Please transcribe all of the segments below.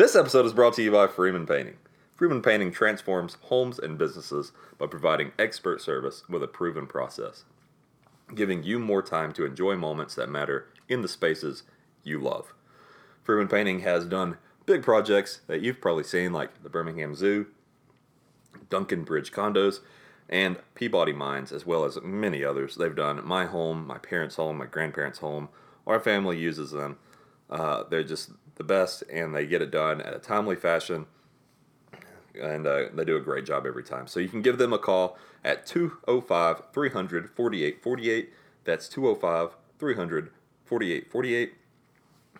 This episode is brought to you by Freeman Painting. Freeman Painting transforms homes and businesses by providing expert service with a proven process, giving you more time to enjoy moments that matter in the spaces you love. Freeman Painting has done big projects that you've probably seen, like the Birmingham Zoo, Duncan Bridge condos, and Peabody Mines, as well as many others. They've done my home, my parents' home, my grandparents' home. Our family uses them. Uh, they're just the best, and they get it done at a timely fashion, and uh, they do a great job every time. So you can give them a call at 205 300 4848. That's 205 300 4848.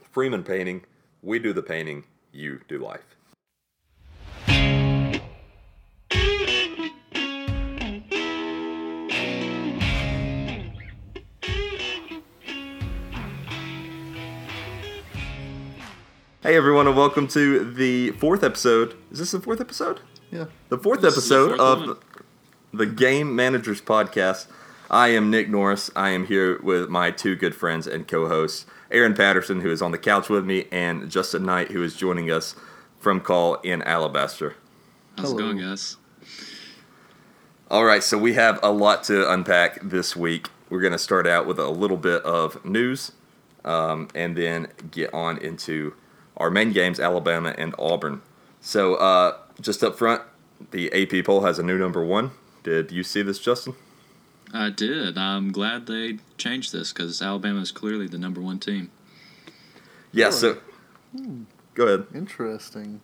Freeman Painting. We do the painting, you do life. Hey everyone, and welcome to the fourth episode. Is this the fourth episode? Yeah. The fourth This is the episode fourth of one. the Game Managers Podcast. I am Nick Norris. I am here with my two good friends and co-hosts, Aaron Patterson, who is on the couch with me, and Justin Knight, who is joining us from call in Alabaster. How's Hello. it going, guys? All right, so we have a lot to unpack this week. We're going to start out with a little bit of news, um, and then get on into our main games, Alabama and Auburn. So, uh, just up front, the AP poll has a new number one. Did you see this, Justin? I did. I'm glad they changed this because Alabama is clearly the number one team. Yeah. So, go ahead. Interesting.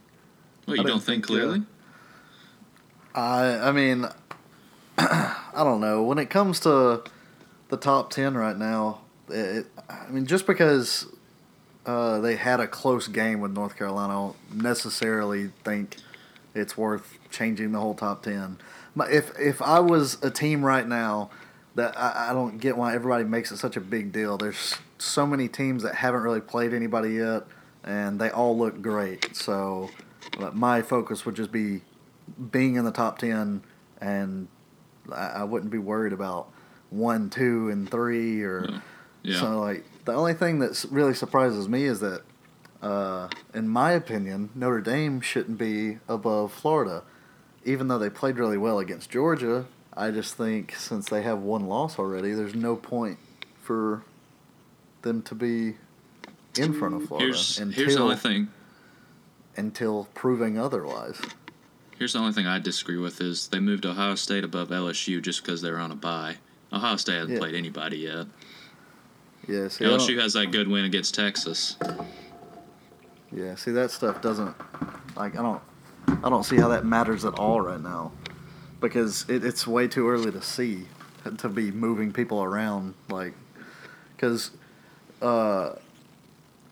What, I you don't think think, clearly? I I mean, I don't know. When it comes to the top ten right now, it, I mean, just because uh, they had a close game with North Carolina, I don't necessarily think it's worth changing the whole top ten. But if if I was a team right now, that I, I don't get why everybody makes it such a big deal. There's so many teams that haven't really played anybody yet, and they all look great. So, but my focus would just be being in the top 10 and I, I wouldn't be worried about one, two, and three or Yeah. so like the only thing that really surprises me is that uh, in my opinion Notre Dame shouldn't be above Florida even though they played really well against Georgia I just think since they have one loss already there's no point for them to be in front of Florida here's, until, here's the only thing. until proving otherwise. Here's the only thing I disagree with is they moved Ohio State above LSU just because they're on a bye. Ohio State hasn't Yeah. played anybody yet. Yeah, see, LSU has that good win against Texas. Yeah, see that stuff doesn't like I don't I don't see how that matters at all right now because it, it's way too early to see to be moving people around like because uh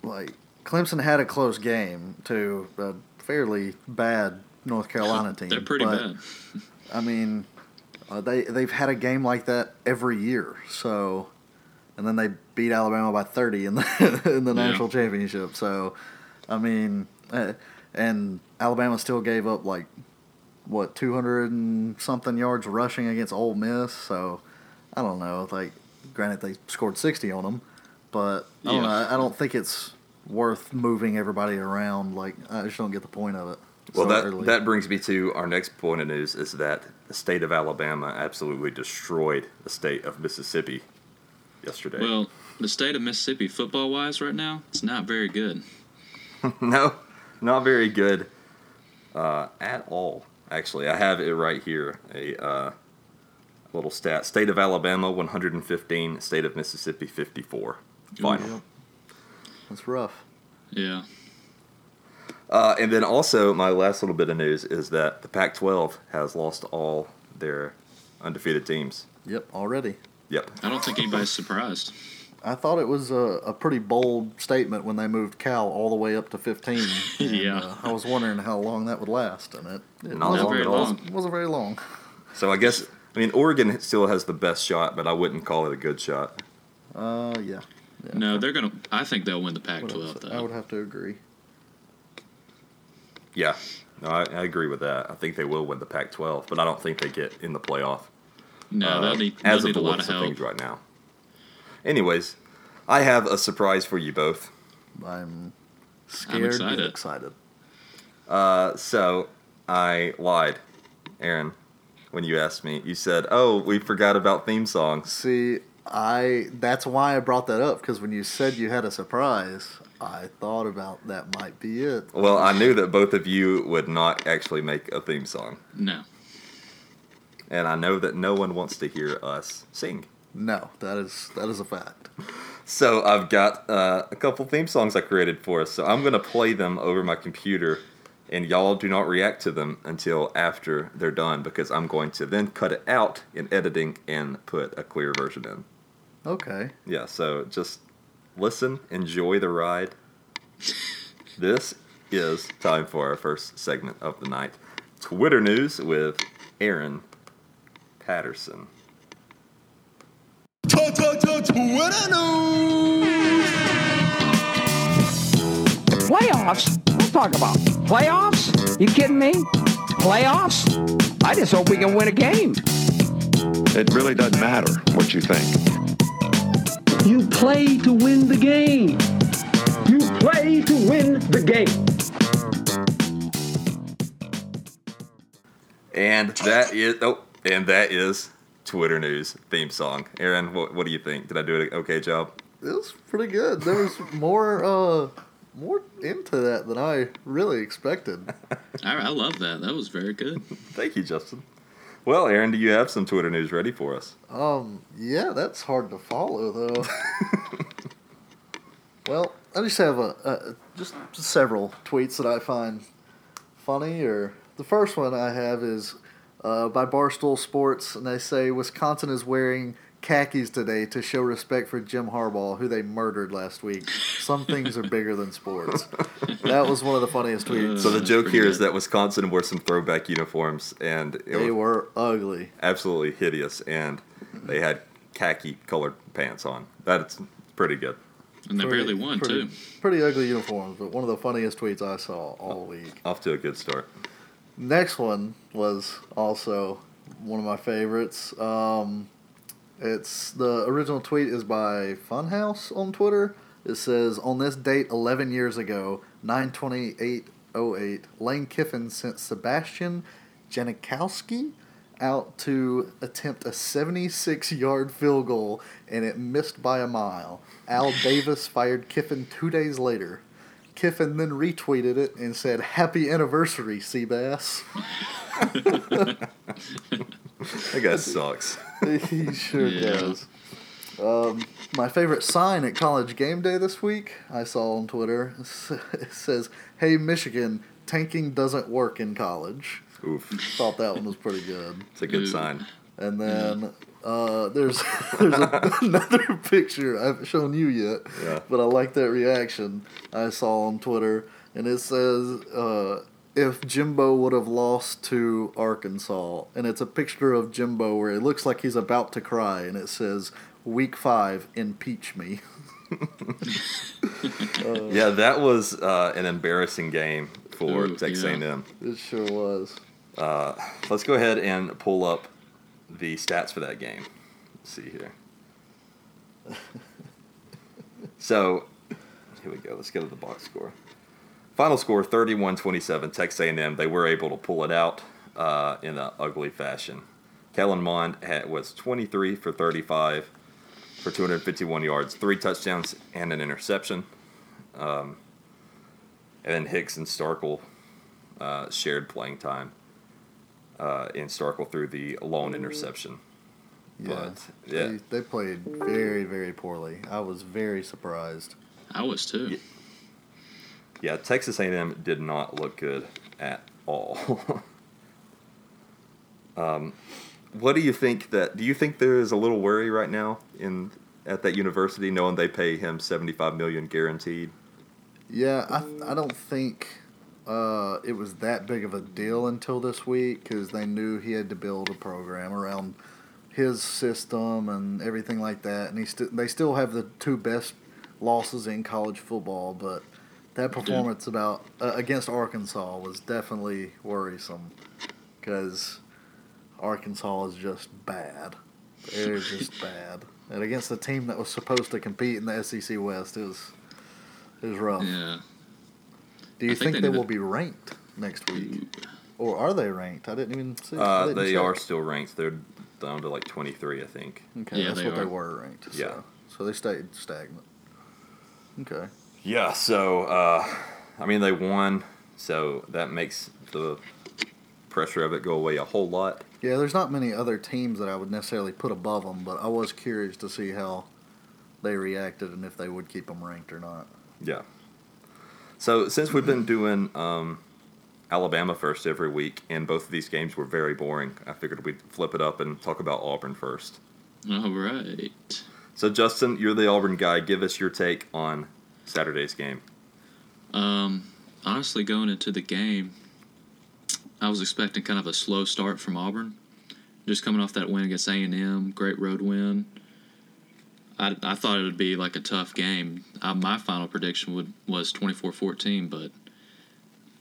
like Clemson had a close game to a fairly bad North Carolina team. They're pretty but, bad. I mean, uh, they they've had a game like that every year. So, and then they beat Alabama by thirty in the in the Yeah. national championship. So, I mean, uh, and Alabama still gave up like what two hundred and something yards rushing against Ole Miss. So, I don't know. Like, granted, they scored sixty on them, but I don't Yeah. know. I, I don't think it's worth moving everybody around. Like, I just don't get the point of it. Well, so that early. that brings me to our next point of news: is that the state of Alabama absolutely destroyed the state of Mississippi yesterday. Well, the state of Mississippi, football wise, right now, it's not very good. no, not very good uh, at all. Actually, I have it right here. A uh, little stat: State of Alabama 115, State of Mississippi 54. Final. Yep. That's rough. Yeah. Uh, and then also, my last little bit of news is that the Pac-12 has lost all their undefeated teams. Yep, already. Yep. I don't think anybody's surprised. I thought it was a, a pretty bold statement when they moved Cal all the way up to 15. and, Yeah. uh, I was wondering how long that would last, and it, it Not wasn't, very long it wasn't- wasn't very long. So I guess I mean Oregon still has the best shot, but I wouldn't call it a good shot. Uh, yeah. yeah. No, they're gonna. I think they'll win the Pac-12 else? I would have to agree. Yeah, no, I, I agree with that. I think they will win the Pac-12, but I don't think they get in the playoff. No, uh, they'll need, as they'll of need the a lot looks of of help. things right now. Anyways, I have a surprise for you both. I'm scared excited. and excited. Uh, so I lied, Aaron, when you asked me. You said, "Oh, we forgot about theme songs." See, I that's why I brought that up because when you said you had a surprise, I thought about that might be it. Well, I knew that both of you would not actually make a theme song, No. And I know that no one wants to hear us sing. No, that is that is a fact. So I've got uh, a couple theme songs I created for us. So I'm gonna play them over my computer, and y'all do not react to them until after they're done because I'm going to then cut it out in editing and put a clear version in. Okay. Yeah. So just listen, enjoy the ride. this is time for our first segment of the night. Twitter news with Aaron Patterson. Twitter news. Playoffs? Don't talk about playoffs. You kidding me? Playoffs? I just hope we can win a game. It really doesn't matter what you think. You play to win the game. You play to win the game. And that is oh, and that is Twitter news theme song. Aaron, what, what do you think? Did I do an okay job? It was pretty good. There was more uh more into that than I really expected. I, I love that. That was very good. Thank you, Justin. Well, Aaron, do you have some Twitter news ready for us? Um, yeah, that's hard to follow though. well, I just have a, a just several tweets that I find funny. Or the first one I have is uh, by Barstool Sports, and they say Wisconsin is wearing khakis today to show respect for Jim Harbaugh, who they murdered last week. Some things are bigger than sports. That was one of the funniest tweets. So the joke here is that Wisconsin wore some throwback uniforms, and it They was were ugly. absolutely hideous, and they had khaki colored pants on. That's pretty good. And they Pretty- barely won, pretty, too. Pretty ugly uniforms, but one of the funniest tweets I saw all week. Off to a good start. Next one was also one of my favorites. Um, it's the original tweet is by Funhouse on Twitter. It says, "On this date, 11 years ago, 92808, Lane Kiffin sent Sebastian Janikowski out to attempt a 76-yard field goal, and it missed by a mile. Al Davis fired Kiffin two days later." Kiffin then retweeted it and said, "Happy anniversary, Seabass." That guy sucks. he sure Yeah. does. Um, my favorite sign at college game day this week, I saw on Twitter. It says, "Hey Michigan, tanking doesn't work in college." Oof. Thought that one was pretty good. It's a good Ooh. sign. And then uh, there's there's a, another picture I haven't shown you yet, Yeah. but I like that reaction I saw on Twitter, and it says uh, if Jimbo would have lost to Arkansas, and it's a picture of Jimbo where it looks like he's about to cry, and it says Week Five, impeach me. Yeah, that was uh, an embarrassing game for Ooh, Texas yeah. A&M. It sure was. Uh, let's go ahead and pull up the stats for that game. Let's see here. so, here we go. Let's go to the box score. Final score 31-27. Texas A&M. They were able to pull it out uh, in an ugly fashion. Kellen Mond had, was 23 for 35 for 251 yards, three touchdowns and an interception. Um, and then Hicks and Starkel uh, shared playing time uh, and Starkel threw the lone interception. Yeah, But, yeah. They, they played very very poorly. I was very surprised. I was, too. Yeah. Yeah, Texas A&M did not look good at all. um, what do you think that? Do you think there is a little worry right now in at that university, knowing they pay him seventy five million guaranteed? Yeah, I I don't think uh, it was that big of a deal until this week because they knew he had to build a program around his system and everything like that. And he st- they still have the two best losses in college football, but that performance about uh, against Arkansas was definitely worrisome because Arkansas is just bad. They're just bad. And against a team that was supposed to compete in the SEC West, it was it was rough. Yeah. Do you I think think, they they will to- be ranked? next week? Or are they ranked? I didn't even see. Uh, didn't they check. are still ranked. They're down to like 23, I think. Okay, Yeah, that's they what they were ranked. So. Yeah. So they stayed stagnant. Okay. Yeah, so uh, I mean they won, so that makes the pressure of it go away a whole lot. Yeah, there's not many other teams that I would necessarily put above them, but I was curious to see how they reacted and if they would keep them ranked or not. Yeah. So since we've been doing um, Alabama first every week, and both of these games were very boring, I figured we'd flip it up and talk about Auburn first. All right. So Justin, you're the Auburn guy. Give us your take on Saturday's game. Um, honestly, going into the game, I was expecting kind of a slow start from Auburn. Just coming off that win against A and M, great road win. I, I thought it would be like a tough game. Uh, my final prediction would was 24-14, but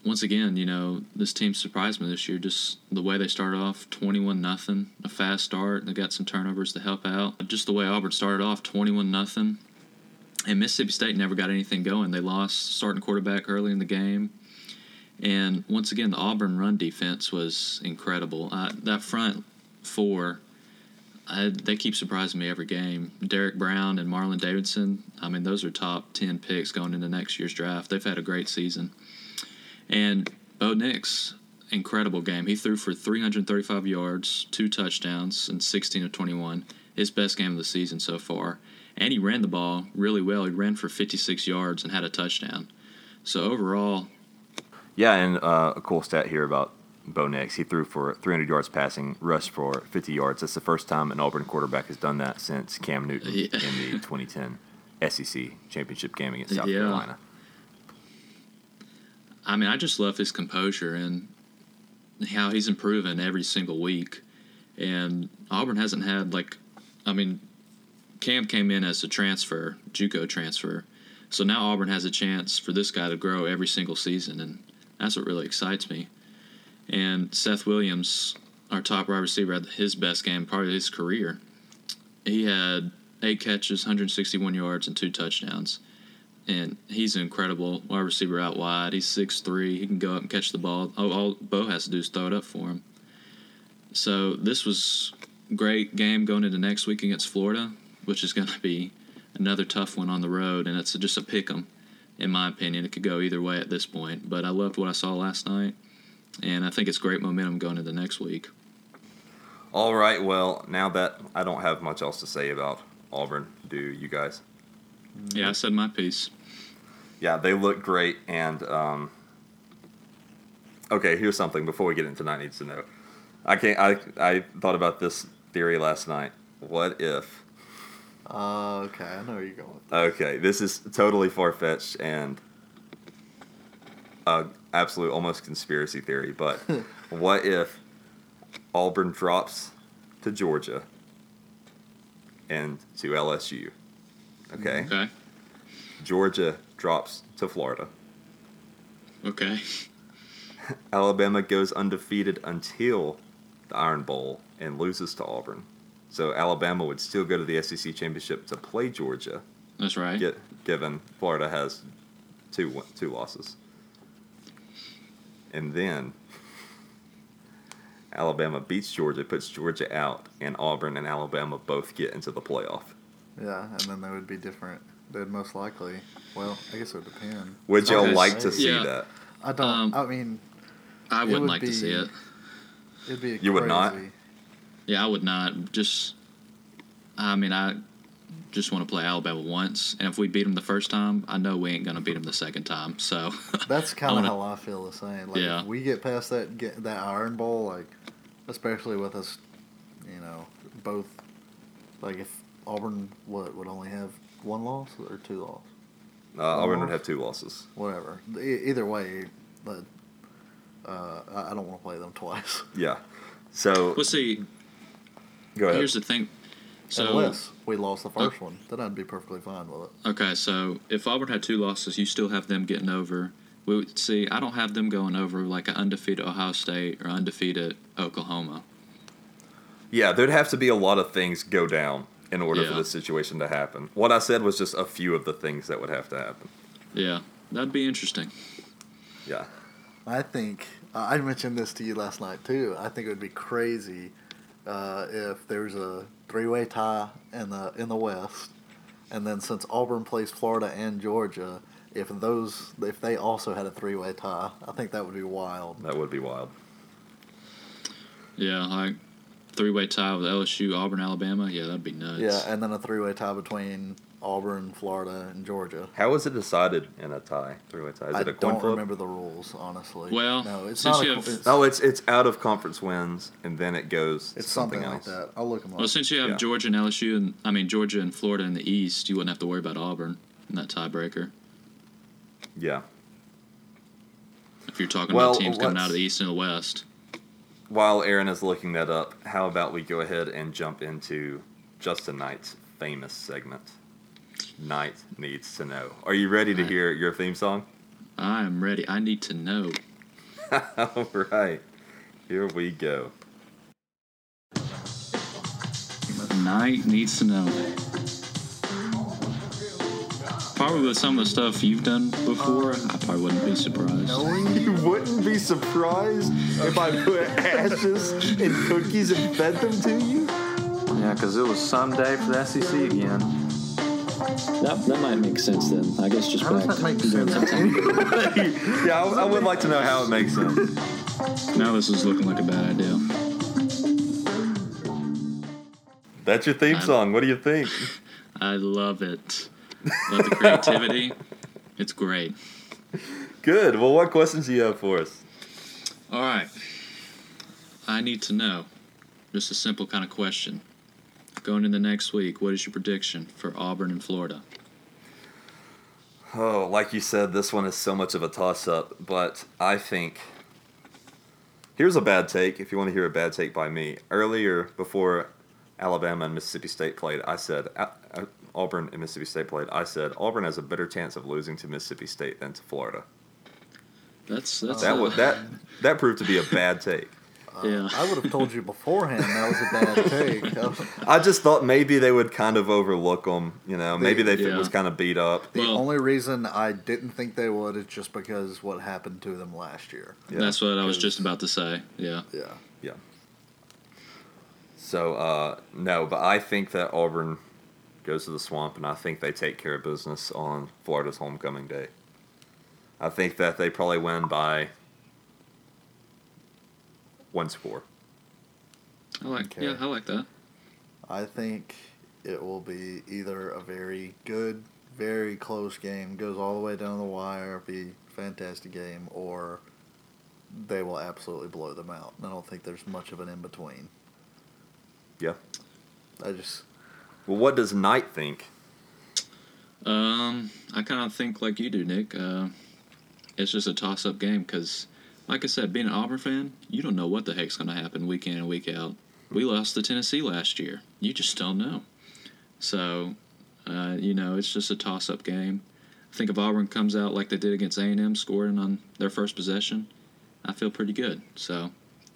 once again, you know, this team surprised me this year. Just the way they started off, 21 nothing, a fast start. And they got some turnovers to help out. Just the way Auburn started off, 21 nothing. And Mississippi State never got anything going. They lost starting quarterback early in the game. And once again, the Auburn run defense was incredible. Uh, that front four, I, they keep surprising me every game. Derrick Brown and Marlon Davidson, I mean, those are top 10 picks going into next year's draft. They've had a great season. And Bo Nix, incredible game. He threw for 335 yards, two touchdowns, and 16 of 21. His best game of the season so far. And he ran the ball really well. He ran for 56 yards and had a touchdown. So overall, Yeah, and uh, a cool stat here about Bo Nix. He threw for 300 yards passing, rushed for 50 yards. That's the first time an Auburn quarterback has done that since Cam Newton Yeah. in the 2010 SEC championship game against South Yeah. Carolina. I mean, I just love his composure and how he's improving every single week. And Auburn hasn't had like, I mean, Cam came in as a transfer, JUCO transfer. So now Auburn has a chance for this guy to grow every single season, and that's what really excites me. And Seth Williams, our top wide receiver, had his best game probably his career. He had eight catches, 161 yards, and two touchdowns and he's an incredible wide receiver out wide. He's 6'3". He can go up and catch the ball. All, all Bo has to do is throw it up for him. So this was great game going into next week against Florida, which is going to be another tough one on the road, and it's just a pick 'em, in my opinion. It could go either way at this point, but I loved what I saw last night, and I think it's great momentum going into the next week. All right, well, now that I don't have much else to say about Auburn, do you guys? Yeah, I said my piece. Yeah, they look great. And um, okay, here's something before we get into Knight Needs to Know. I can't. I I thought about this theory last night. What if? Uh, okay, I know where you're going. Okay, this is totally far fetched and a absolute almost conspiracy theory. But what if Auburn drops to Georgia and to LSU? Okay, Okay. Georgia drops to Florida. Okay. Alabama goes undefeated until the Iron Bowl and loses to Auburn. So Alabama would still go to the SEC championship to play Georgia, That's right. get, given Florida has two two losses. And then Alabama beats Georgia, puts Georgia out, and Auburn and Alabama both get into the playoff. Yeah, and then they would be different. They'd most likely. Well, I guess it would depend. Would y'all Okay. like to see Yeah. that? I don't. Um, I mean, I wouldn't would like to see it. it'd be. You would not? Yeah, I would not. Just, I mean, I just want to play Alabama once, and if we beat them the first time, I know we ain't gonna beat them the second time. So That's kind of how I feel the same. Like Yeah. if we get past that get that Iron Bowl, like especially with us, you know, both like if Auburn what would only have one loss or two losses. Uh, Auburn would loss? have two losses. whatever. E- either way, but uh, I I don't want to play them twice. Yeah. So well, see, go ahead. here's the thing. So Unless we lost the first one, then I'd be perfectly fine with it. okay, so if Auburn had two losses, you still have them getting over. We would see. I don't have them going over like an undefeated Ohio State or undefeated Oklahoma. Yeah, there'd have to be a lot of things go down in order for Yeah. this situation to happen. What I said was just a few of the things that would have to happen. Yeah, that'd be interesting. Yeah. I think I mentioned this to you last night too. I think it would be crazy uh, if there's a three-way tie in the in the West, and then since Auburn plays Florida and Georgia, if those if they also had a three-way tie, I think that would be wild. That would be wild. Yeah, like three way tie with LSU, Auburn, Alabama. Yeah, that'd be nuts. Yeah, and then a three-way tie between Auburn, Florida, and Georgia. How was it decided in a tie? Three-way tie. Is I it a coin don't flip? remember the rules honestly. Well, no, it's since not. A, you co- have- it's, Oh, it's it's out of conference wins, and then it goes. to it's something, else. like that. I'll look them up. Well, since you have Yeah. Georgia and LSU, and I mean Georgia and Florida in the East, you wouldn't have to worry about Auburn in that tiebreaker. Yeah. If you're talking Well, about teams coming out of the East and the West. While Aaron is looking that up, how about we go ahead and jump into Justin Knight's famous segment? Knight needs to know. Are you ready to Right. hear your theme song? I am ready. I need to know. All right. Here we go. Knight needs to know. Probably with some of the stuff you've done before, I probably wouldn't be surprised. You wouldn't be surprised if I put ashes in cookies and fed them to you? Yeah, because it was someday for the SEC again. That, that might make sense then. I guess just How does back that make sense? that time. yeah, I, I would like to know how it makes sense. Now this is looking like a bad idea. That's your theme song. What do you think? I love it. Love the creativity. It's great. Good. Well, what questions do you have for us? All right. I need to know. Just a simple kind of question. Going into the next week, what is your prediction for Auburn and Florida? Oh, like you said, this one is so much of a toss up, but I think. Here's a bad take if you want to hear a bad take by me. Earlier, before Alabama and Mississippi State played, I said. uh, uh, Auburn and Mississippi State played. I said Auburn has a better chance of losing to Mississippi State than to Florida. That's that's That a- was that that proved to be a bad take. Yeah. I would have told you beforehand that was a bad take. I just thought maybe they would kind of overlook them. You know, maybe they Yeah. was kind of beat up. The Well- only reason I didn't think they would is just because what happened to them last year. Yeah. That's what I was just about to say. Yeah. Yeah. Yeah. So uh, no, but I think that Auburn goes to the swamp, and I think they take care of business on Florida's homecoming day. I think that they probably win by one score. I like Okay. yeah, I like that. I think it will be either a very good, very close game, goes all the way down the wire, be fantastic game, or they will absolutely blow them out. I don't think there's much of an in between. Yeah. I just Well, what does Knight think? Um, I kind of think like you do, Nick. Uh, it's just a toss-up game because, like I said, being an Auburn fan, you don't know what the heck's going to happen week in and week out. We lost to Tennessee last year. You just don't know. So, uh, you know, it's just a toss-up game. I think if Auburn comes out like they did against A&M, scoring on their first possession, I feel pretty good. So,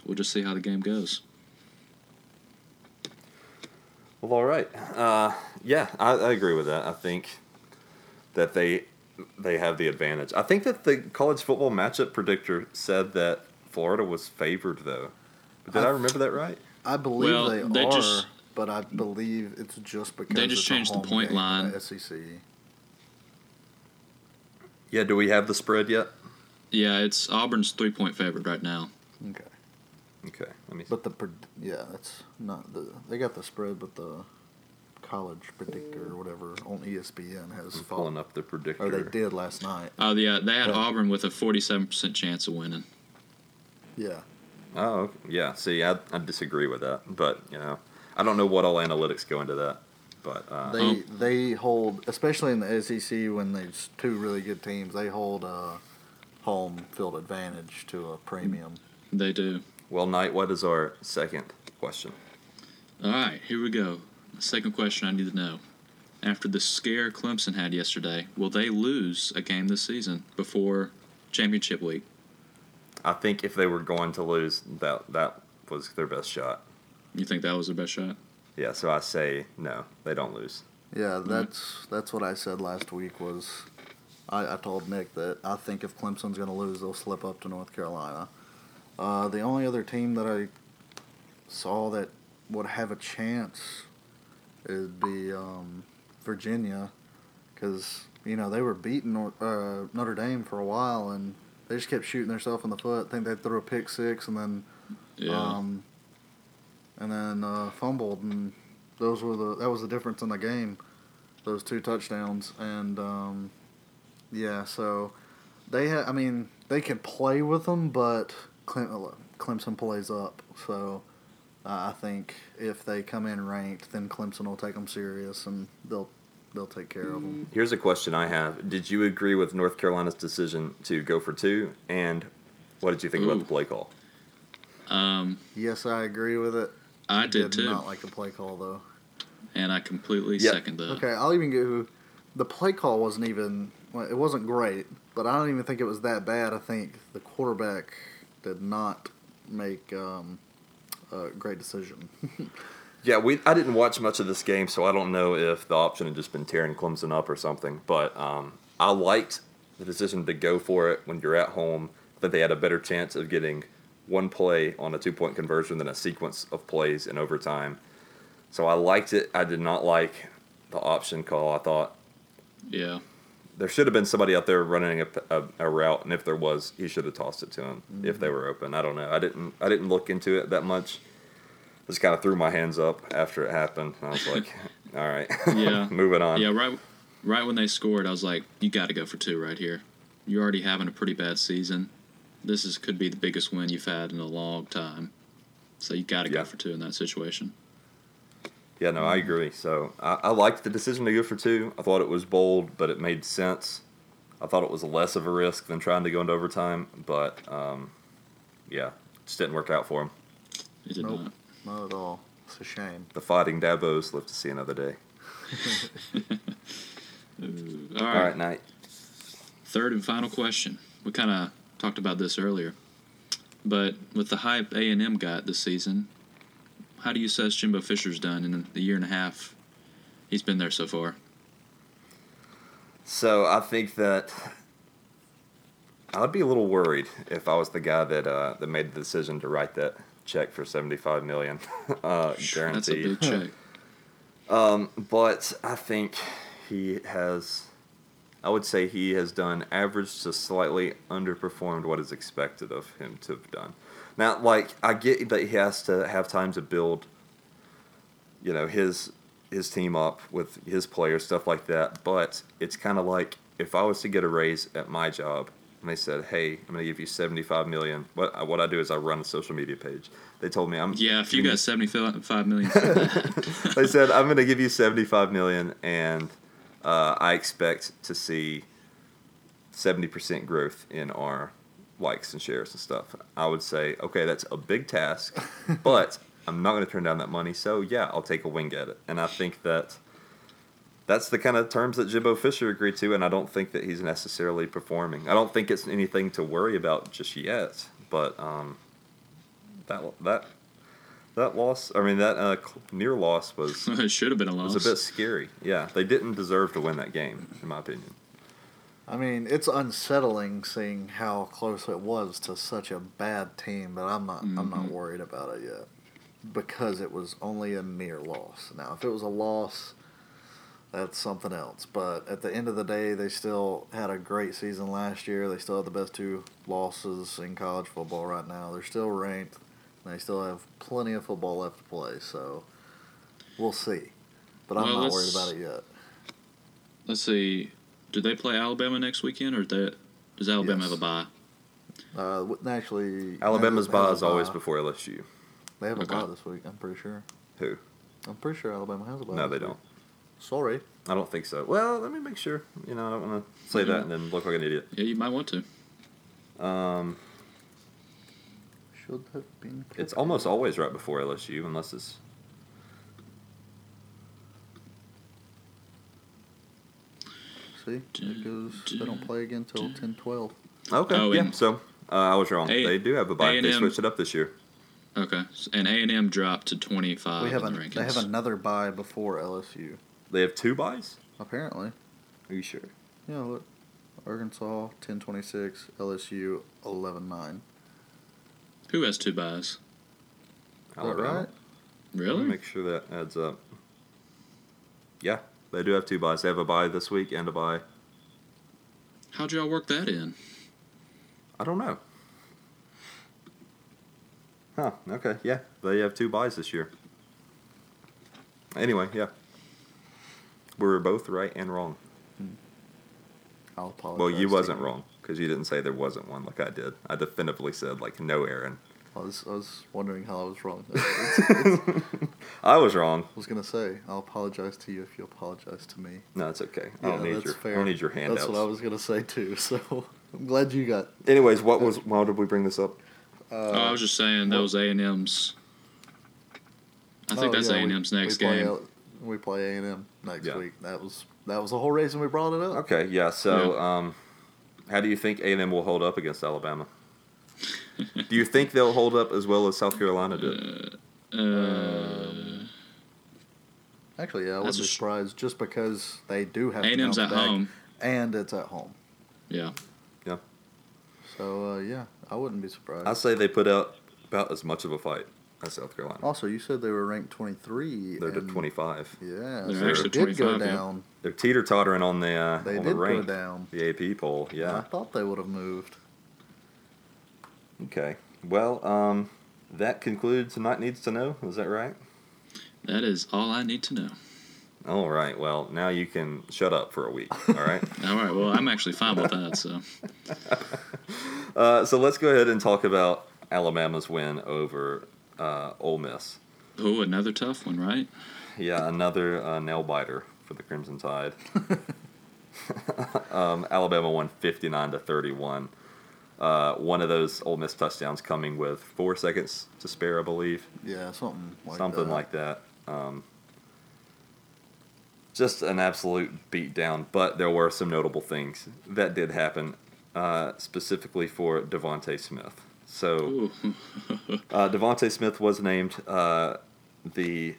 we'll just see how the game goes. Well, all right. Uh, yeah, I, I agree with that. I think that they they have the advantage. I think that the college football matchup predictor said that Florida was favored, though. But did I, I- remember that right? I believe Well, they, they are, just- but I believe it's just because They just changed the point line. the SEC. Yeah. Do we have the spread yet? Yeah, it's Auburn's three-point favorite right now. Okay, Okay. Let me. See. But the yeah, that's not the they got the spread, but the college predictor or whatever on ESPN has I'm pulling up the predictor. or they did last night. Oh, yeah, they had Yeah. Auburn with a 47% chance of winning. Yeah, Oh, yeah. See, I, I disagree with that, but you know, I don't know what all analytics go into that, but uh, they Um, they hold especially in the SEC when there's two really good teams. They hold a home field advantage to a premium. They do. well, Knight, what is our second question? All right, here we go. Second question I need to know. After the scare Clemson had yesterday, will they lose a game this season before championship week? I think if they were going to lose, that that was their best shot. You think that was their best shot? Yeah, so I say no, they don't lose. Yeah, that's that's what I said last week was I, I told Nick that I think if Clemson's going to lose, they'll slip up to North Carolina. Uh, the only other team that I saw that would have a chance would be um, Virginia, because you know they were beating uh, Notre Dame for a while, and they just kept shooting themselves in the foot. I think they threw a pick six, and then Yeah. um, and then uh, fumbled, and those were the that was the difference in the game, those two touchdowns, and um, yeah, so they had. I mean they can play with them, but Clem- Clemson plays up, so uh, I think if they come in ranked, then Clemson will take them serious, and they'll they'll take care of them. Here's a question I have: Did you agree with North Carolina's decision to go for two? And what did you think about the play call? um, Yes, I agree with it. I did, too, not like the play call though. and I completely Yeah. second that. Okay, I'll even go. The play call wasn't even. Well, it wasn't great, but I don't even think it was that bad. I think the quarterback did not make um, a great decision. Yeah, we I didn't watch much of this game, so I don't know if the option had just been tearing Clemson up or something. But um, I liked the decision to go for it when you're at home. That they had a better chance of getting one play on a two point conversion than a sequence of plays in overtime. So I liked it. I did not like the option call. I thought Yeah. There should have been somebody out there running a, a, a route, and if there was, he should have tossed it to him if Mm-hmm. they were open. I don't know. I didn't. I didn't look into it that much. Just kind of threw my hands up after it happened. I was like, "All right, Yeah. moving on." Yeah, right right when they scored, I was like, you got to go for two right here. You're already having a pretty bad season. This is could be the biggest win you've had in a long time. So you got to Yeah. go for two in that situation. Yeah, no, I agree. So I, I liked the decision to go for two. I thought it was bold, but it made sense. I thought it was less of a risk than trying to go into overtime, but um, yeah, just didn't work out for him. It did Nope. not. not at all. It's a shame. The fighting Dabos live to see another day. All All right. right, Knight. Third and final question. We kind of talked about this earlier, but with the hype A and M got this season, how do you assess Jimbo Fisher's done in the year and a half he's been there so far? So I think that I'd be a little worried if I was the guy that uh, that made the decision to write that check for seventy five million uh, That's a big check. But I think he has. I would say he has done average to slightly underperformed what is expected of him to have done. Now, like I get that he has to have time to build, you know, his his team up with his players, stuff like that. But it's kind of like if I was to get a raise at my job and they said, "Hey, I'm going to give you 75 million. What what I do is I run a social media page. They told me I'm Yeah, if you got seventy-five million, they said I'm going to give you 75 million and uh, I expect to see 70% growth in our likes and shares and stuff. I would say, okay, that's a big task, but I'm not going to turn down that money. So yeah, I'll take a wing at it. And I think that that's the kind of terms that Jimbo Fisher agreed to, and I don't think that he's necessarily performing. I don't think it's anything to worry about just yet, but um, that that that loss, I mean that uh, near loss was it should have been a loss. It was a bit scary. Yeah, they didn't deserve to win that game, in my opinion. I mean, it's unsettling seeing how close it was to such a bad team, but I'm not. I'm Mm-hmm. not worried about it yet because it was only a mere loss. Now, if it was a loss, that's something else. But at the end of the day, they still had a great season last year. They still have the best two losses in college football right now. They're still ranked. And they still have plenty of football left to play. So we'll see. But I'm Well, not worried about it yet. Let's see. Do they play Alabama next weekend, or they, does Alabama Yes. have a bye? Uh, actually, Alabama's has- bye is a always before LSU. They have Okay. a bye this week. I'm pretty sure. Who? I'm pretty sure Alabama has a bye. No, they don't. Sorry. I don't think so. Well, let me make sure. You know, I don't want to say that and then look like an idiot. Yeah, you might want to. Um, Should have been. it's almost always right before LSU, unless it's See, it goes. They don't play again until 10-12. okay. Oh, yeah. So uh, I was wrong. A- they do have a bye. They A&M switched it up this year. Okay, and A and M dropped to twenty-five we have in an, the rankings. They have another bye before LSU. They have two byes. Apparently. Are you sure? Yeah. Look. Arkansas ten twenty six, LSU eleven nine. Who has two byes? Is that right? Let me Really? Make sure that adds up. Yeah, they do have two byes. They have a bye this week and a bye. How'd y'all work that in? I don't know. Huh. Okay. Yeah, they have two byes this year. Anyway, yeah. We were both right and wrong. I'll apologize. Well, you wasn't wrong because you didn't say there wasn't one like I did. I definitively said like no, Aaron. I was, I was wondering how I was wrong. It's- it's- I was wrong. I was gonna say I'll apologize to you if you apologize to me. No, it's okay. I Yeah, don't need that's your. fair. I don't need your handouts. That's what I was gonna say too. So I'm glad you got. Anyways, what was? Why did we bring this up? Uh, oh, I was just saying that was A and M's. I think oh, that's yeah, A we- and M's next we play game. L- we play A and M next Yeah. week. That was that was the whole reason we brought it up. Okay, yeah. So, um, how do you think A and M will hold up against Alabama? Do you think they'll hold up as well as South Carolina did? Uh, Actually, yeah, I That's wouldn't be sh- surprised just because they do have A and M's to at back, home. and it's at home. Yeah. Yeah. So uh, yeah, I wouldn't be surprised. I say they put out about as much of a fight as South Carolina. also, you said they were ranked 23. They're at 25. Yeah, They're so actually they did go 25, yeah. down. They're teeter tottering on the uh, They on did the rank, go down. the AP poll. Yeah, I thought they would have moved. Okay. Well, um, that concludes tonight needs to know. Is that right? That is all I need to know. All right. Well, now you can shut up for a week. All right. All right. Well, I'm actually fine with that. So uh, so let's go ahead and talk about Alabama's win over uh, Ole Miss. oh, another tough one, right? Yeah, another uh, nail biter for the Crimson Tide. um, Alabama won 59 to 31. Uh, one of those Ole Miss touchdowns coming with four seconds to spare, I believe. Yeah, something like something that. like that. Um, just an absolute beatdown, but there were some notable things that did happen, uh, specifically for DeVonta Smith. So uh, DeVonta Smith was named uh, the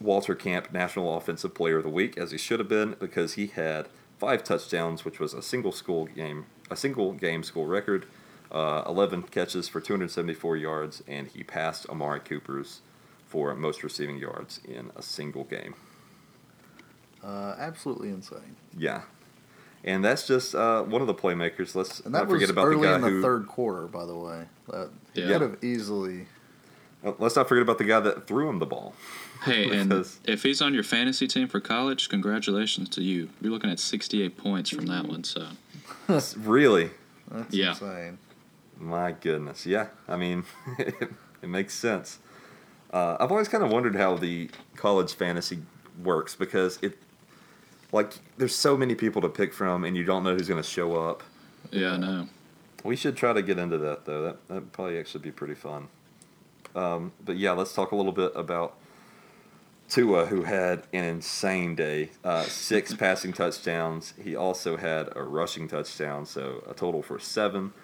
Walter Camp National Offensive Player of the Week, as he should have been, because he had five touchdowns, which was a single school game, a single game school record, uh, 11 catches for 274 yards, and he passed Amari Cooper's for most receiving yards in a single game. Uh, absolutely insane. Yeah. And that's just uh, one of the playmakers. Let's And that not forget was about early the guy in the who. third quarter, by the way. That he Yeah. could have easily. uh, Let's not forget about the guy that threw him the ball. Hey, and if he's on your fantasy team for college, congratulations to you. You're looking at 68 points from that one. So really? That's Yeah. insane. My goodness, yeah. I mean, it, makes sense. Uh, I've always kind of wondered how the college fantasy works because it, like, there's so many people to pick from, and you don't know who's going to show up. yeah, I know. We should try to get into that though. That that probably actually be pretty fun. Um, but yeah, let's talk a little bit about Tua, who had an insane day. Uh, six passing touchdowns. He also had a rushing touchdown, so a total for seven.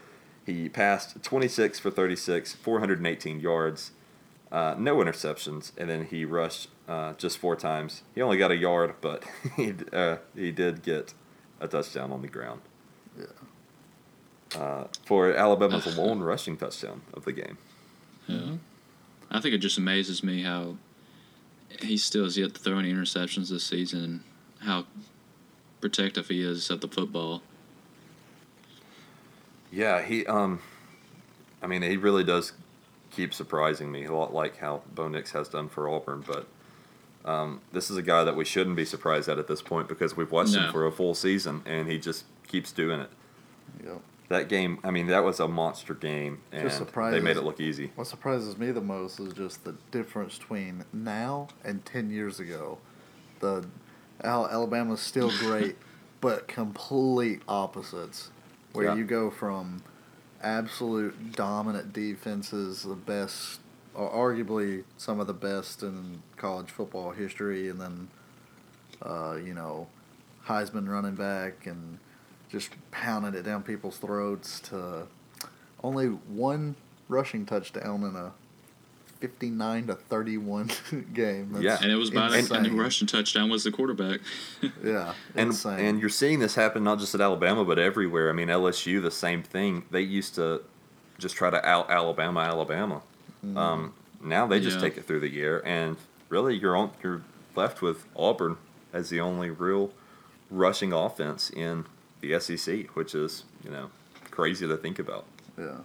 He passed 26 for 36, 418 yards, uh, no interceptions, and then he rushed uh, just four times. He only got a yard, but he uh, he did get a touchdown on the ground. Uh, for Alabama's lone rushing touchdown of the game. Yeah. I think it just amazes me how he still has yet to throw any interceptions this season and how protective he is of the football. Yeah, he um, I mean, he really does keep surprising me a lot, like how Bo Nix has done for Auburn. But um, this is a guy that we shouldn't be surprised at at this point because we've watched No. him for a full season and he just keeps doing it. Yep. That game, I mean, that was a monster game, and they made it look easy. What surprises me the most is just the difference between now and ten years ago. The Al- Alabama's still great, but complete opposites. Where Yeah. you go from absolute dominant defenses, the best, or arguably some of the best in college football history, and then, uh, you know, Heisman running back and just pounding it down people's throats to only one rushing touchdown in a 59 to 31 game. That's Yeah. And it was by the, and the rushing touchdown was the quarterback. Yeah, and insane. and you're seeing this happen not just at Alabama but everywhere. I mean LSU the same thing. They used to just try to out Alabama Alabama. Um, now they just Yeah. take it through the year, and really you're on you're left with Auburn as the only real rushing offense in the SEC, which is you know crazy to think about. yeah.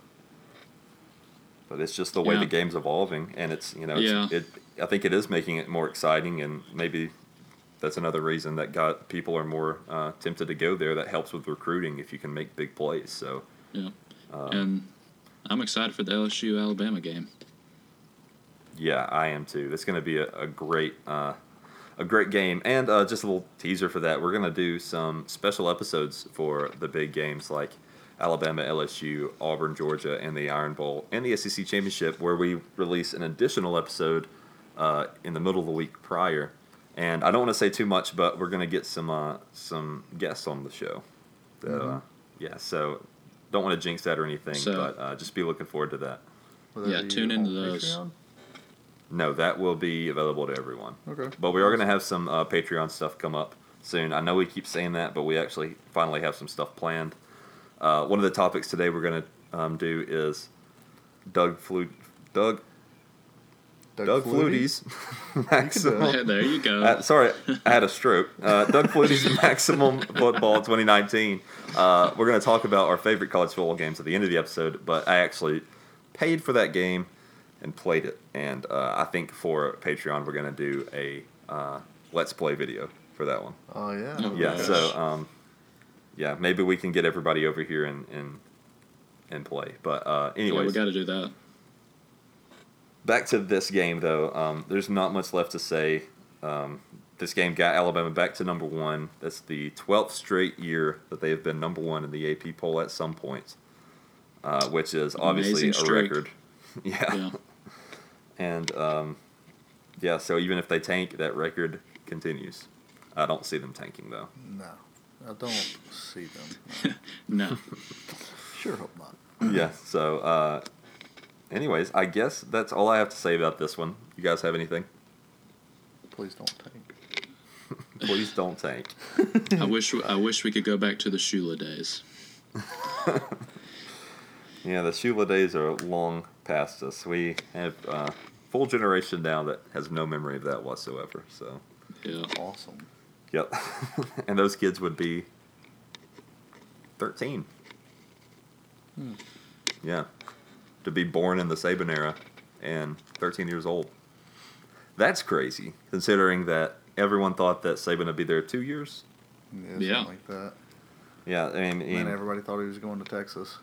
But it's just the way Yeah. the game's evolving, and it's you know it's, Yeah. it. I think it is making it more exciting, and maybe that's another reason that got people are more uh, tempted to go there. That helps with recruiting if you can make big plays. So Yeah. Um, and I'm excited for the LSU Alabama game. yeah, I am too. That's going to be a, a great. Uh, a great game, and uh, just a little teaser for that. We're gonna do some special episodes for the big games like Alabama, LSU, Auburn, Georgia, and the Iron Bowl, and the SEC Championship, where we release an additional episode uh, in the middle of the week prior. And I don't want to say too much, but we're gonna get some uh, some guests on the show. That, uh, yeah, so don't want to jinx that or anything, So- but uh, just be looking forward to that. Will Yeah, tune into on those. Patreon? No, that will be available to everyone. Okay. But we are going to have some uh, Patreon stuff come up soon. I know we keep saying that, but we actually finally have some stuff planned. Uh, one of the topics today we're going to um, do is Doug Flu Doug Doug, Flutie's maximum. Yeah, there you go. Uh, sorry, I had a stroke. Uh, Doug Flutie's maximum football 2019. Uh, we're going to talk about our favorite college football games at the end of the episode, but I actually paid for that game and played it. And uh, I think for Patreon, we're going to do a uh, let's play video for that one. Oh yeah. Oh, Yeah, gosh. so um, yeah, maybe we can get everybody over here and and, and play. But uh, yeah, anyways, we got to do that. back to this game though um, there's not much left to say um, this game got alabama back to number one that's the 12th straight year that they have been number one in the ap poll at some point uh, which is obviously a record yeah, Yeah. And um, yeah so even if they tank that record continues i don't see them tanking though No, I don't see them. No. No. Sure hope not. yeah so uh, anyways i guess that's all i have to say about this one you guys have anything Please don't tank. please don't tank I wish I wish we could go back to the Shula days. Yeah, the Shula days are long past us. We have uh, full generation now that has no memory of that whatsoever. So, Yeah. Awesome. yep. and those kids would be 13. Yeah. To be born in the Saban era and 13 years old. That's crazy, considering that everyone thought that Saban would be there two years. Yeah, something Yeah. like that. Yeah, I mean, And and- everybody thought he was going to Texas.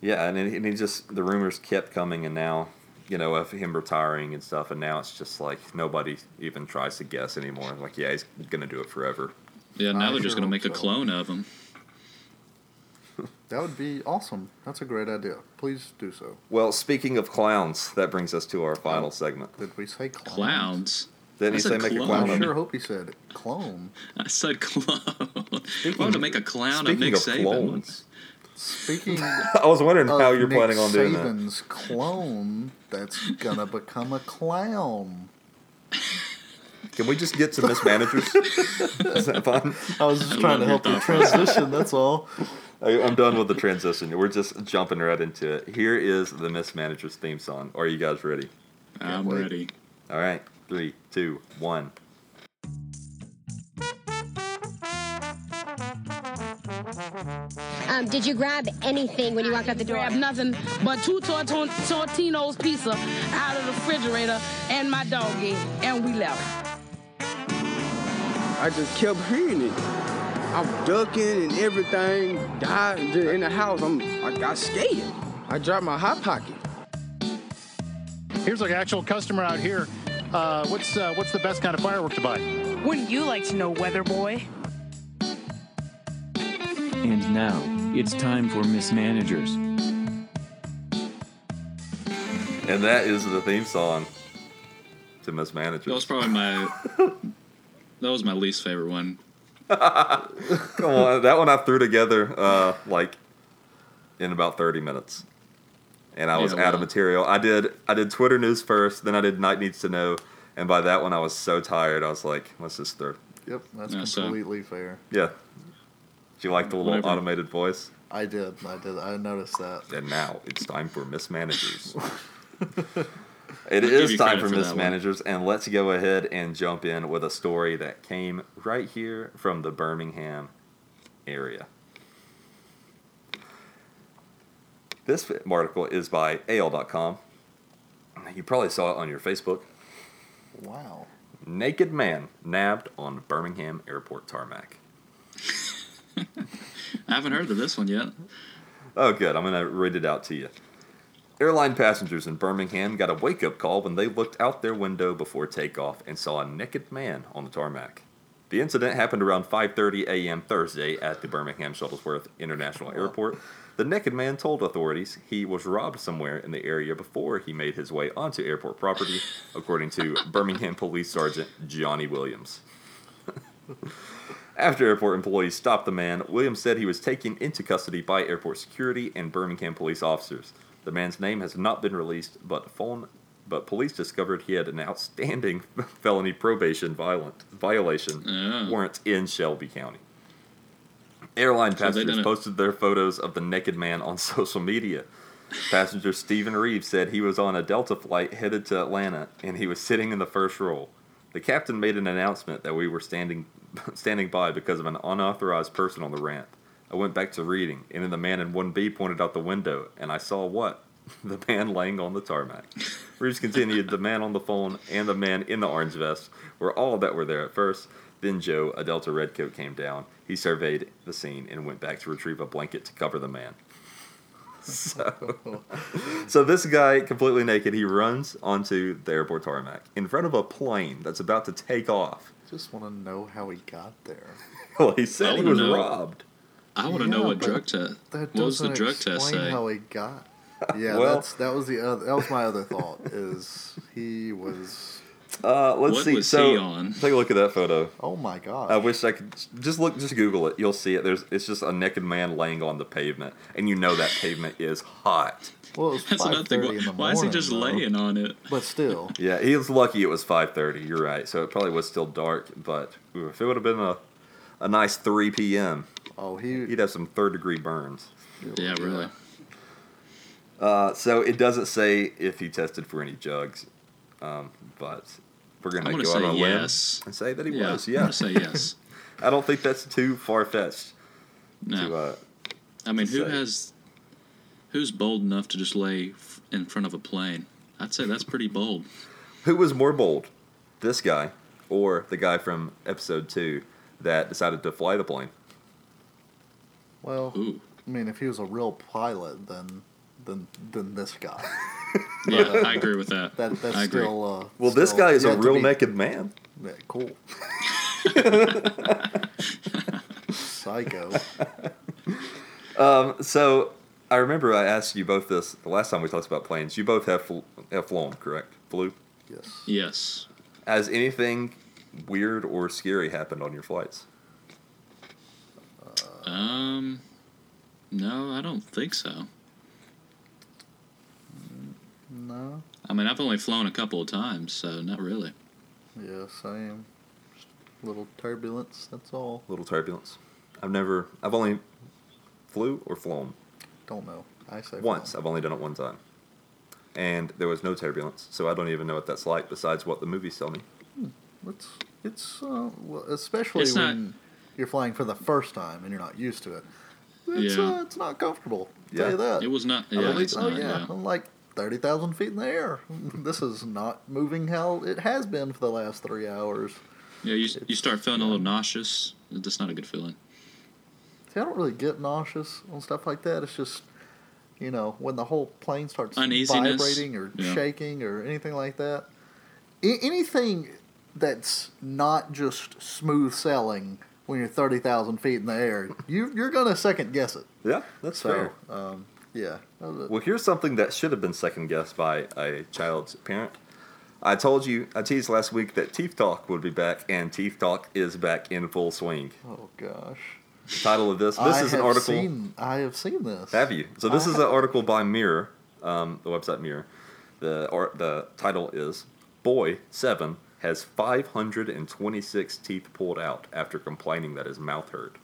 Yeah, and it, and he just the rumors kept coming, and now you know of him retiring and stuff, and now it's just like nobody even tries to guess anymore. Like, yeah, he's gonna do it forever. Yeah, now I they're just going to hope make a clone of him. That would be awesome. That's a great idea. Please do so. Well, speaking of clowns, that brings us to our oh, final segment. Did we say clone? Clowns. Didn't I he say said make a clone. clown I sure hope he said clone. I said clone. I wanted to make a clown of Nick of Saban. clones, Speaking I was wondering of how you're Nick planning on doing that. Saban's clone, that's gonna become a clown. Can we just get to mismanagers? Is that fine? I was just trying to help your you transition. That's all. I- I'm done with the transition. We're just jumping right into it. Here is the mismanagers theme song. Are you guys ready? I'm ready. All right, three, two, one. Um, did you grab anything when you walked out the door? I Grab nothing but two Torton- Tortino's pizza out of the refrigerator and my doggy, and we left. I just kept hearing it. I'm ducking and everything. Died in the house. I'm, I got scared. I dropped my hot pocket. Here's an actual customer out here. Uh, what's uh, what's the best kind of firework to buy? Wouldn't you like to know, Weather Boy? And now, it's time for mismanagers. And that is the theme song to mismanagers. That was probably my. that was my least favorite one. Come on, that one I threw together uh, like in about 30 minutes. and I was Yeah, out of material. I did I did Twitter news first, then I did Knight Needs to Know, and by that one I was so tired. I was like, let's just throw. Yep, that's Yeah, so- completely fair. Yeah. Do you like the little Whatever. automated voice? I did. I did. I noticed that. And now it's time for mismanagers. It give is time for for mismanagers, and let's go ahead and jump in with a story that came right here from the Birmingham area. This article is by AL.com. You probably saw it on your Facebook. Wow. Naked man nabbed on Birmingham airport tarmac. I haven't heard of this one yet. Oh, good. I'm going to read it out to you. Airline passengers in Birmingham got a wake up call when they looked out their window before takeoff and saw a naked man on the tarmac. The incident happened around 5:30 a.m. Thursday at the Birmingham Shuttlesworth International Airport. The naked man told authorities he was robbed somewhere in the area before he made his way onto airport property, according to Birmingham Police Sergeant Johnny Williams. After airport employees stopped the man, Williams said he was taken into custody by airport security and Birmingham police officers. The man's name has not been released, but phone, but police discovered he had an outstanding felony probation violent, violation Yeah. warrant in Shelby County. Airline So passengers posted their photos of the naked man on social media. Passenger Stephen Reeves said he was on a Delta flight headed to Atlanta and he was sitting in the first row. The captain made an announcement that we were standing standing by because of an unauthorized person on the ramp. I went back to reading, and then the man in 1B pointed out the window, and I saw what? The man laying on the tarmac. Reeves continued, the man on the phone and the man in the orange vest were all that were there at first. Then Joe, a Delta redcoat, came down. He surveyed the scene and went back to retrieve a blanket to cover the man. So, so this guy, completely naked, he runs onto the airport tarmac in front of a plane that's about to take off. Just want to know how he got there. Well, he said he was know- robbed. I want to know what drug test. What was the drug test say? How he got? Yeah, Well- that's that was the other, that was my other thought. Is he was? Uh, let's What see. was so he on? take a look at that photo. Oh my god! I wish I could just look, just Google it. You'll see it. There's, it's just a naked man laying on the pavement, and you know that pavement is hot. Well, it was That's five another thing. thirty in the Why morning. is he just though. laying on it? But still, Yeah, he was lucky it was 5:30. You're right. So it probably was still dark, but ooh, if it would have been a, a nice 3 p.m., oh he he'd have some third degree burns. Yeah, really. Uh, so it doesn't say if he tested for any jugs, um, but we're gonna gonna go out on a limb yes. and say that he Yeah, was. I'm Yeah, gonna say yes. I don't think that's too far fetched. No, To, uh, I mean, who say. has, who's bold enough to just lay f- in front of a plane? I'd say that's pretty bold. who was more bold, this guy or the guy from episode two that decided to fly the plane? well, Ooh, I mean, if he was a real pilot, then then then this guy. yeah, I agree with that. That that's I agree. still. Uh, Well, this guy is a real be- naked man. Yeah, cool. Psycho. Um, so I remember I asked you both this the last time we talked about planes. You both have fl- have flown, correct? Flew. Yes. Yes. Has anything weird or scary happened on your flights? Um, no, I don't think so. No. I mean, I've only flown a couple of times, so not really. Yeah, same. Just little turbulence. That's all. Little turbulence. I've never. I've only flew or flown Don't know. I say once. fine. I've only done it one time, and there was no turbulence. So I don't even know what that's like. Besides what the movies tell me. It's it's uh, well, especially It's not- when you're flying for the first time and you're not used to it. It's Yeah. uh, it's not comfortable. I'll Yeah. Tell you that. It was not. I Yeah, believe- it's oh not. yeah, Yeah. I'm like thirty thousand feet in the air. this is not moving how it has been for the last three hours. Yeah, you, you start feeling a little nauseous. That's not a good feeling. See, I don't really get nauseous on stuff like that. It's just, you know, when the whole plane starts Uneasiness. vibrating or Yeah. shaking or anything like that. I- anything that's not just smooth sailing when you're 30,000 feet in the air, you, you're going to second guess it. Yeah, that's So, fair. um, yeah. Well, here's something that should have been second guessed by a child's parent. I told you, I teased last week that Teeth Talk would be back, and Teeth Talk is back in full swing. Oh, gosh. The title of this, this I is an article. Seen, I have seen this. Have you? So this I is an article by Mirror, um, the website Mirror. The or, the title is "Boy Seven has 526 teeth pulled out after complaining that his mouth hurt."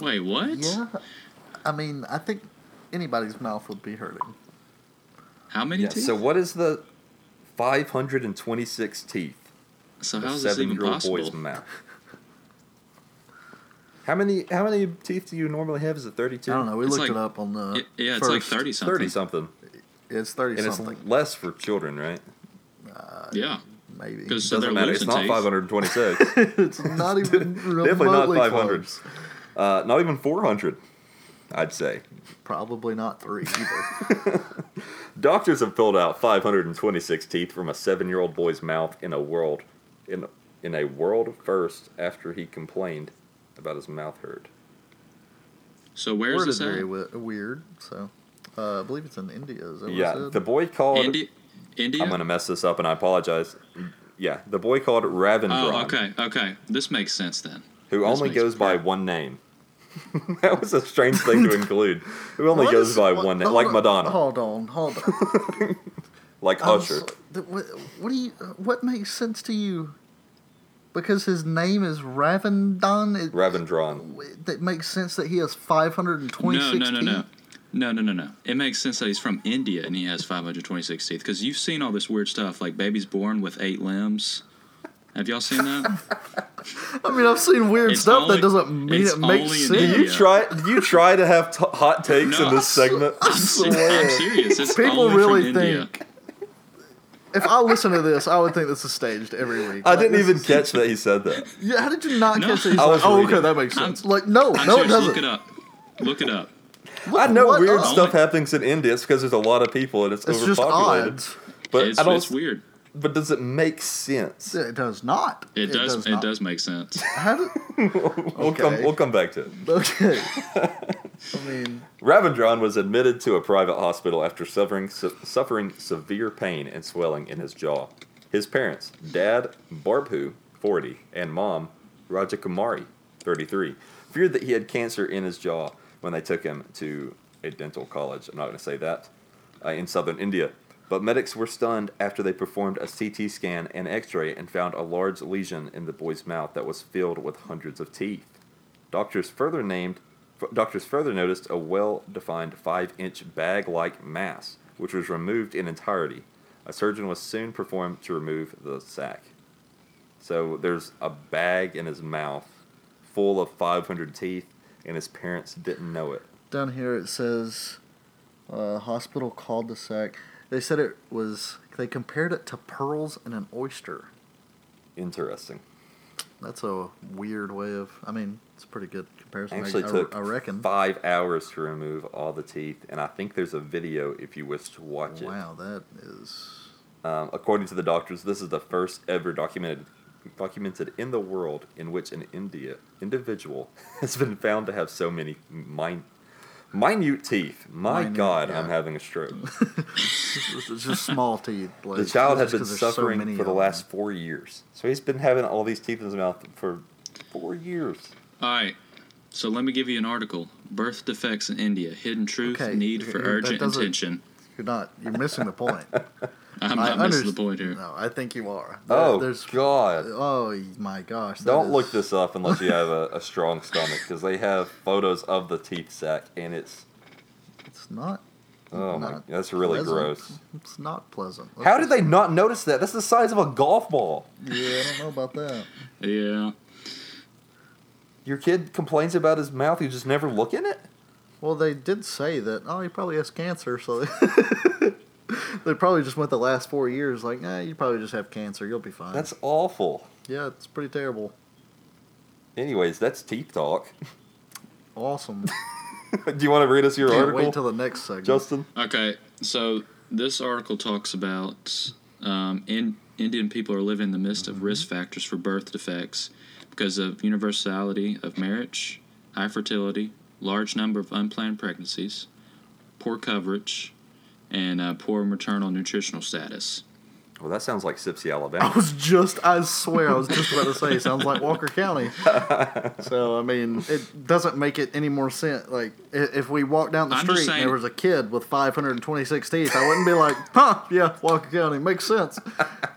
Wait, what? Yeah. I mean, I think anybody's mouth would be hurting. How many Yeah, teeth? so what is the 526 teeth? So of how's this even seven-year-old boy's possible? mouth? How many how many teeth do you normally have? Is it 32? I don't know. We It's looked like- it up on the. it- yeah, it's like first- 30 something. 30 something. It's thirty And something. it's less for children, right? Yeah. Maybe. Because so Doesn't they're matter. It's losing not teeth. 526. it's not even Definitely not remotely 500. close. Uh, not even 400, I'd say. Probably not three either. Doctors have pulled out 526 teeth from a seven-year-old boy's mouth in a world in in a world first after he complained about his mouth hurt. So where's Worded this at? very we- weird. So, uh, I believe it's in India. Is that what Yeah, said? the boy called. India? India? I'm gonna mess this up, and I apologize. Yeah, the boy called Ravindran, Oh, okay, okay. This makes sense then. who This only makes goes by one name. that was a strange thing to include. Who only What goes is- by what- one name, hold like Madonna, Hold on, hold on. like I'm Usher. so- th- what, what do you? What makes sense to you? Because his name is Ravendan. It, Ravindran. that makes sense that he has five hundred and No, twenty-six no, no, teeth. no. No, no, no, no. It makes sense that he's from India and he has 526 teeth. Because you've seen all this weird stuff, like babies born with eight limbs. Have y'all seen that? I mean, I've seen weird It's stuff only- that doesn't mean it makes sense. Do you try? Do you try to have t- hot takes No. in this segment? I'm, I'm serious. It's People only really from India. Think. If I listen to this, I would think this is staged every week. I Like, didn't even is- catch that he said that. Yeah, how did you not No. catch that? He's I like, was oh, okay, that makes I'm- sense. like, no, I'm no, it doesn't. Look it up. Look it up. I know what weird up? stuff happens in India. It's because there's a lot of people and it's, It's just overpopulated. odds. But It's, I don't. it's weird. But does it make sense? It does not. It, does. it not. does make sense. How do, We'll come. We'll come back to it. okay. I mean, Ravindran was admitted to a private hospital after suffering su- suffering severe pain and swelling in his jaw. His parents, Dad Barbhu, 40, and Mom Rajakumari, 33, feared that he had cancer in his jaw when they took him to a dental college. I'm not going to say that uh, in southern India. But medics were stunned after they performed a CT scan and X-ray and found a large lesion in the boy's mouth that was filled with hundreds of teeth. Doctors further named doctors further noticed a well-defined 5-inch bag-like mass, which was removed in entirety. A surgeon was soon performed to remove the sac. So there's a bag in his mouth full of 500 teeth, and his parents didn't know it. down here it says, uh, hospital called the sac. They said it was. They compared it to pearls in an oyster. Interesting. That's a weird way of. I mean, it's a pretty good comparison. Actually I, took I reckon. five hours to remove all the teeth, and I think there's a video if you wish to watch it. Wow, that is. Um, according to the doctors, this is the first ever documented documented in the world in which an India individual has been found to have so many min- minute teeth. My Minute, God, yeah. I'm having a stroke. It's just small teeth. Like, the child has been been 'cause there's so suffering for the of last four years, so he's been having all these teeth in his mouth for four years. All right. So let me give you an article. Birth defects in India. Hidden truth. Okay, Need for urgent attention. You're not. You're missing the point. I'm I not missing the underst- point here. No, I think you are. Oh, there's. God. Oh my gosh. Don't is- look this up unless you have a, a strong stomach, because they have photos of the teeth sac, and it's It's not. oh my, that's really pleasant. gross. It's not pleasant. How did they not notice that? That's the size of a golf ball. Yeah, I don't know about that. Yeah. Your kid complains about his mouth. You just never look in it. Well, they did say that. Oh, he probably has cancer, so they, they probably just went the last four years like, eh, you probably just have cancer. You'll be fine. That's awful. yeah, it's pretty terrible. Anyways, that's teeth talk. Awesome. Do you want to read us your Can't article, wait till the next segment. Justin? Okay. So this article talks about um, in, Indian people are living in the midst of risk factors for birth defects because of universality of marriage, high fertility, large number of unplanned pregnancies, poor coverage, and uh, poor maternal nutritional status. Well, that sounds like Sipsey, Alabama. I was just, I swear, I was just about to say, sounds like Walker County. So, I mean, it doesn't make it any more sense. Like, if we walked down the I'm just street and there was a kid with 526 teeth, I wouldn't be like, huh, yeah, Walker County, makes sense.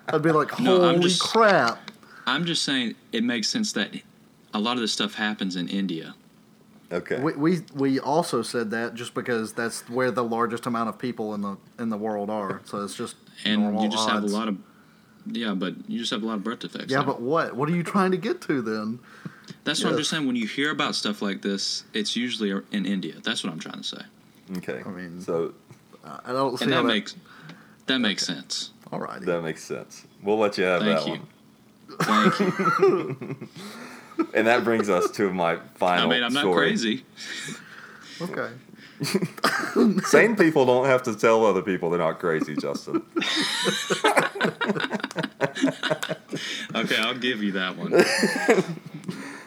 I'd be like, No, holy I'm just- crap. I'm just saying it makes sense that a lot of this stuff happens in India. Okay. We, we we also said that just because that's where the largest amount of people in the in the world are. So it's just And you just have a lot of yeah, but you just have a lot of birth defects. Yeah, now. but what? What are you trying to get to then? That's what I'm just saying. When you hear about stuff like this, it's usually in India. That's what I'm trying to say. Okay. I mean, So I don't see And that that. makes that makes sense. All right. that makes sense. We'll let you have Thank that you. one. Thank you. And that brings us to my final I mean, I'm not story. crazy. Okay. Sane people don't have to tell other people they're not crazy, Justin. Okay, I'll give you that one.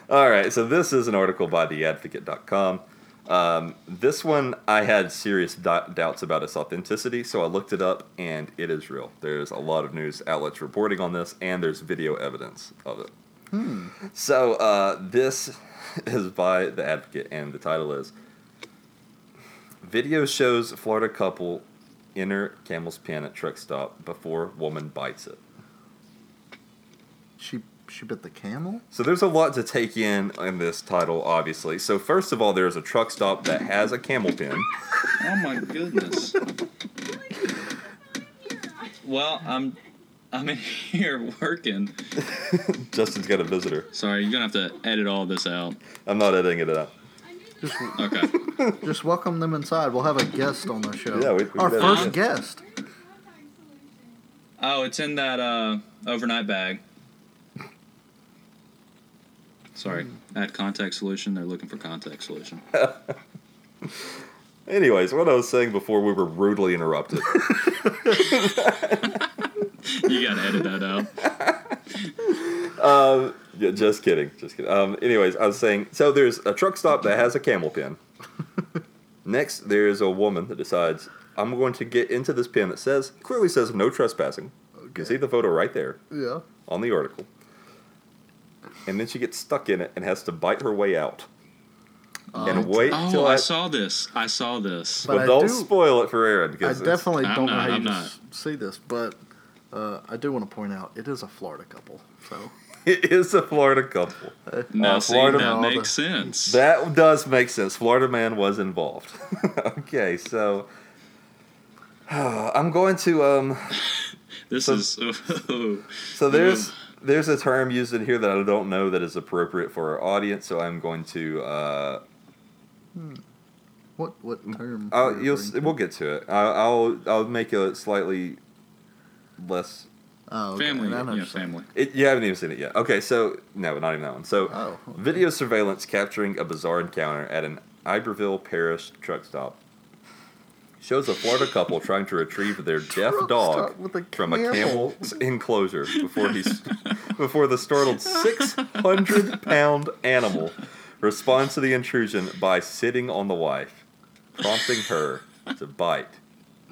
All right, so this is an article by theadvocate.com. Um, this one, I had serious do- doubts about its authenticity, so I looked it up, and it is real. There's a lot of news outlets reporting on this, and there's video evidence of it. So uh, this is by The Advocate, and the title is Video shows Florida couple enter camel's pen at truck stop before woman bites it. She she bit the camel. So there's a lot to take in in this title, obviously. So first of all, there's a truck stop that has a camel pen. Oh my goodness. Well, I'm I'm in here working. Justin's got a visitor. Sorry, you're gonna have to edit all this out. I'm not editing it out. Just Okay. just welcome them inside. We'll have a guest on the show. Yeah, we- we our could first have- guest. Oh, it's in that uh, overnight bag. Sorry, add contact solution. They're looking for contact solution. Anyways, what I was saying before we were rudely interrupted. You gotta edit that out. um, yeah, just kidding, just kidding. Um, anyways, I was saying, so there's a truck stop that has a camel pen. Next, there's a woman that decides I'm going to get into this pen that says clearly says no trespassing. You can see the photo right there Yeah. on the article. And then she gets stuck in it and has to bite her way out. And wait Oh, till I I, saw this. I saw this. But Well, I don't do- spoil it for Aaron I because definitely I'm don't know how you I'm just see this, but uh, I do want to point out it is a Florida couple. So it is a Florida couple. Now, Uh, see, Florida that man. makes sense. That does make sense. Florida man was involved. okay, so I'm going to um. this so- is. So there's there's a term used in here that I don't know that is appropriate for our audience. So I'm going to uh. Hmm. what what term? Uh, I'll, you you'll referring s- we'll get to it. I'll I'll, I'll make it slightly less. Oh, okay. family, I know what yeah, you're family. It, you haven't even seen it yet. Okay, so no, not even that one. So Oh, okay. video surveillance capturing a bizarre encounter at an Iberville Parish truck stop shows a Florida couple trying to retrieve their deaf Truck dog stop with a from a camel. camel's enclosure before he's before the startled 600 pound animal responds to the intrusion by sitting on the wife, prompting her to bite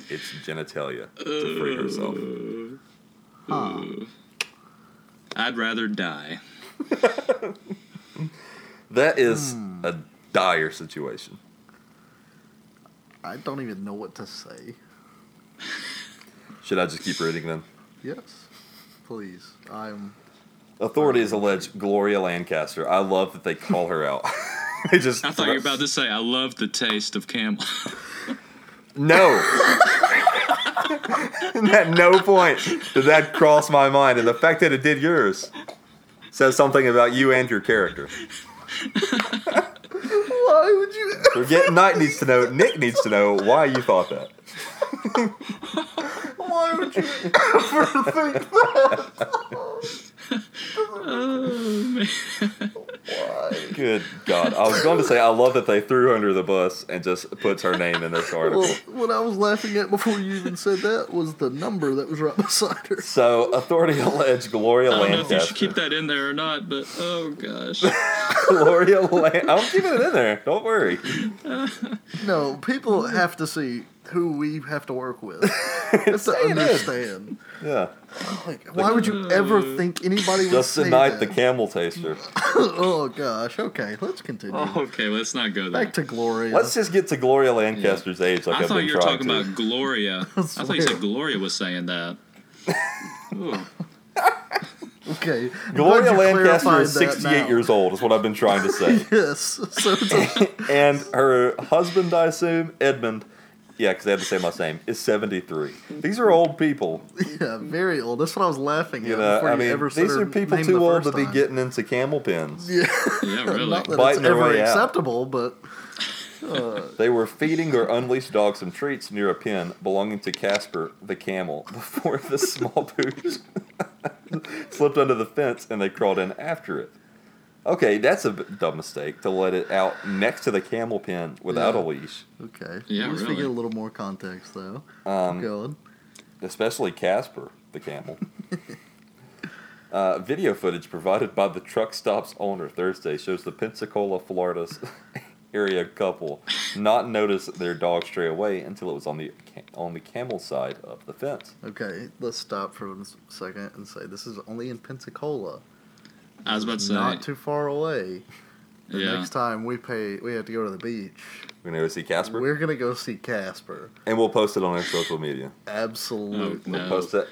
its genitalia to free herself. Huh. I'd rather die. That is Hmm. a dire situation. I don't even know what to say. Should I just keep reading then? Yes, please. I'm. Authorities allege Gloria Lancaster. I love that they call her out. they just I thought you were about to say, I love the taste of camel. No. At no point did that cross my mind, and the fact that it did yours says something about you and your character. Why would you? Forget Knight needs to know. Nick needs to know why you thought that. Why would you ever think that? Oh, man. Good God! I was going to say I love that they threw her under the bus and just puts her name in this article. Well, what I was laughing at before you even said that was the number that was right beside her. So, authority allege Gloria I don't know if you should keep that in there or not, but oh gosh. Gloria Lan- I'm keeping it in there. Don't worry. No, people have to see who we have to work with. have to Say understand. Yeah. Like, why would you ever think anybody would Just say Knight, that? the camel taster. oh gosh. Okay, let's continue. Oh, okay, let's not go there. Back to Gloria. Let's just get to Gloria Lancaster's age, like I have thought been you were trying talking to. about Gloria. I thought you said Gloria was saying that. Ooh. Okay. I'm Gloria glad you Lancaster clarified is that 68 now. years old, is what I've been trying to say. yes. So it's a, and her husband, I assume, Edmund, yeah, because they have the same last name, is 73. These are old people. yeah, very old. That's what I was laughing at You know, before I you mean, ever these are people too old to be time. getting into camel pens. Yeah. Yeah, really. Not that Biting it's ever way out. acceptable, but uh, They were feeding their unleashed dog some treats near a pen belonging to Casper the camel before the small pooch slipped under the fence and they crawled in after it. Okay, that's a dumb mistake to let it out next to the camel pen without Yeah. a leash. okay. Yeah, At least we really. get a little more context, though. Um, Keep going. especially Casper the camel. uh, video footage provided by the truck stop's owner Thursday shows the Pensacola, Florida area couple not notice their dog stray away until it was on the on the camel side of the fence. Okay, let's stop for a second and say this is only in Pensacola. I was about to say. Not too far away. The Yeah. next time we pay, we have to go to the beach. We're gonna go see Casper, We're gonna go see Casper. and we'll post it on our social media. Absolutely. Oh, we'll post it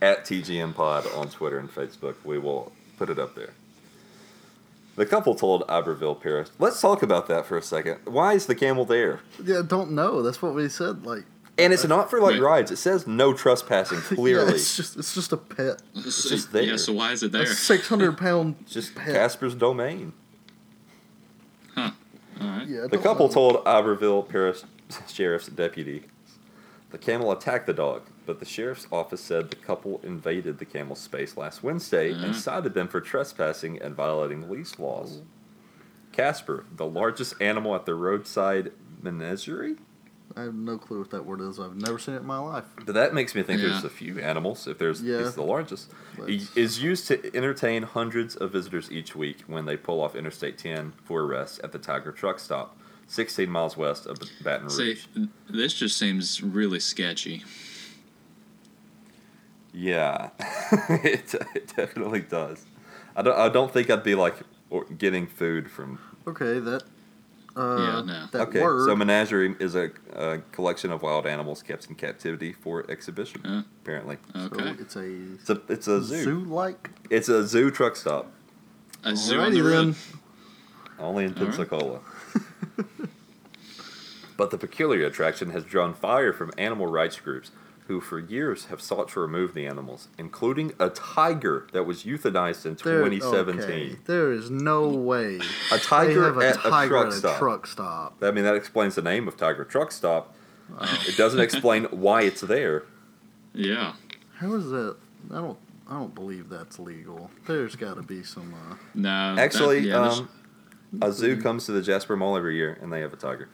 at TGM Pod on Twitter and Facebook. We will put it up there. The couple told Iberville Paris. Let's talk about that for a second. Why is the camel there? Yeah, don't know. That's what we said. Like, And it's not for like Wait. rides. It says no trespassing yeah, clearly. it's just it's just a pet. It's just there. Yeah, so why is it there? six hundred pound just pet. Casper's domain. Huh. All right. Yeah, The couple know. told Iberville Paris Sheriff's deputy the camel attacked the dog, but the sheriff's office said the couple invaded the camel's space last Wednesday and Mhm. cited them for trespassing and violating lease laws. Casper, the largest animal at the roadside menagerie? I have no clue what that word is. I've never seen it in my life. But that makes me think Yeah. there's a few animals. If there's, Yeah. it's the largest. He That's- is used to entertain hundreds of visitors each week when they pull off Interstate 10 for rest at the Tiger Truck Stop, 16 miles west of Baton See, Rouge. this just seems really sketchy. Yeah, it, it definitely does. I don't. I don't think I'd be like getting food from. Okay, that. Uh, Yeah, no. That okay, word. so menagerie is a, a collection of wild animals kept in captivity for exhibition. Huh? Apparently, so Okay. it's a it's a it's a zoo. zoo like. It's a zoo truck stop, A zoo on the road. then. only in All right. Pensacola. but the peculiar attraction has drawn fire from animal rights groups who for years have sought to remove the animals, including a tiger that was euthanized in There, 2017. okay, There is no way. A tiger they have a at a truck at a stop. truck stop. I mean, that explains the name of Tiger Truck Stop. It doesn't explain why it's there. Yeah. How is that? I don't. I don't believe that's legal. There's got to be some. Uh, No. that- Actually, yeah, um, a zoo comes to the Jasper Mall every year, and they have a tiger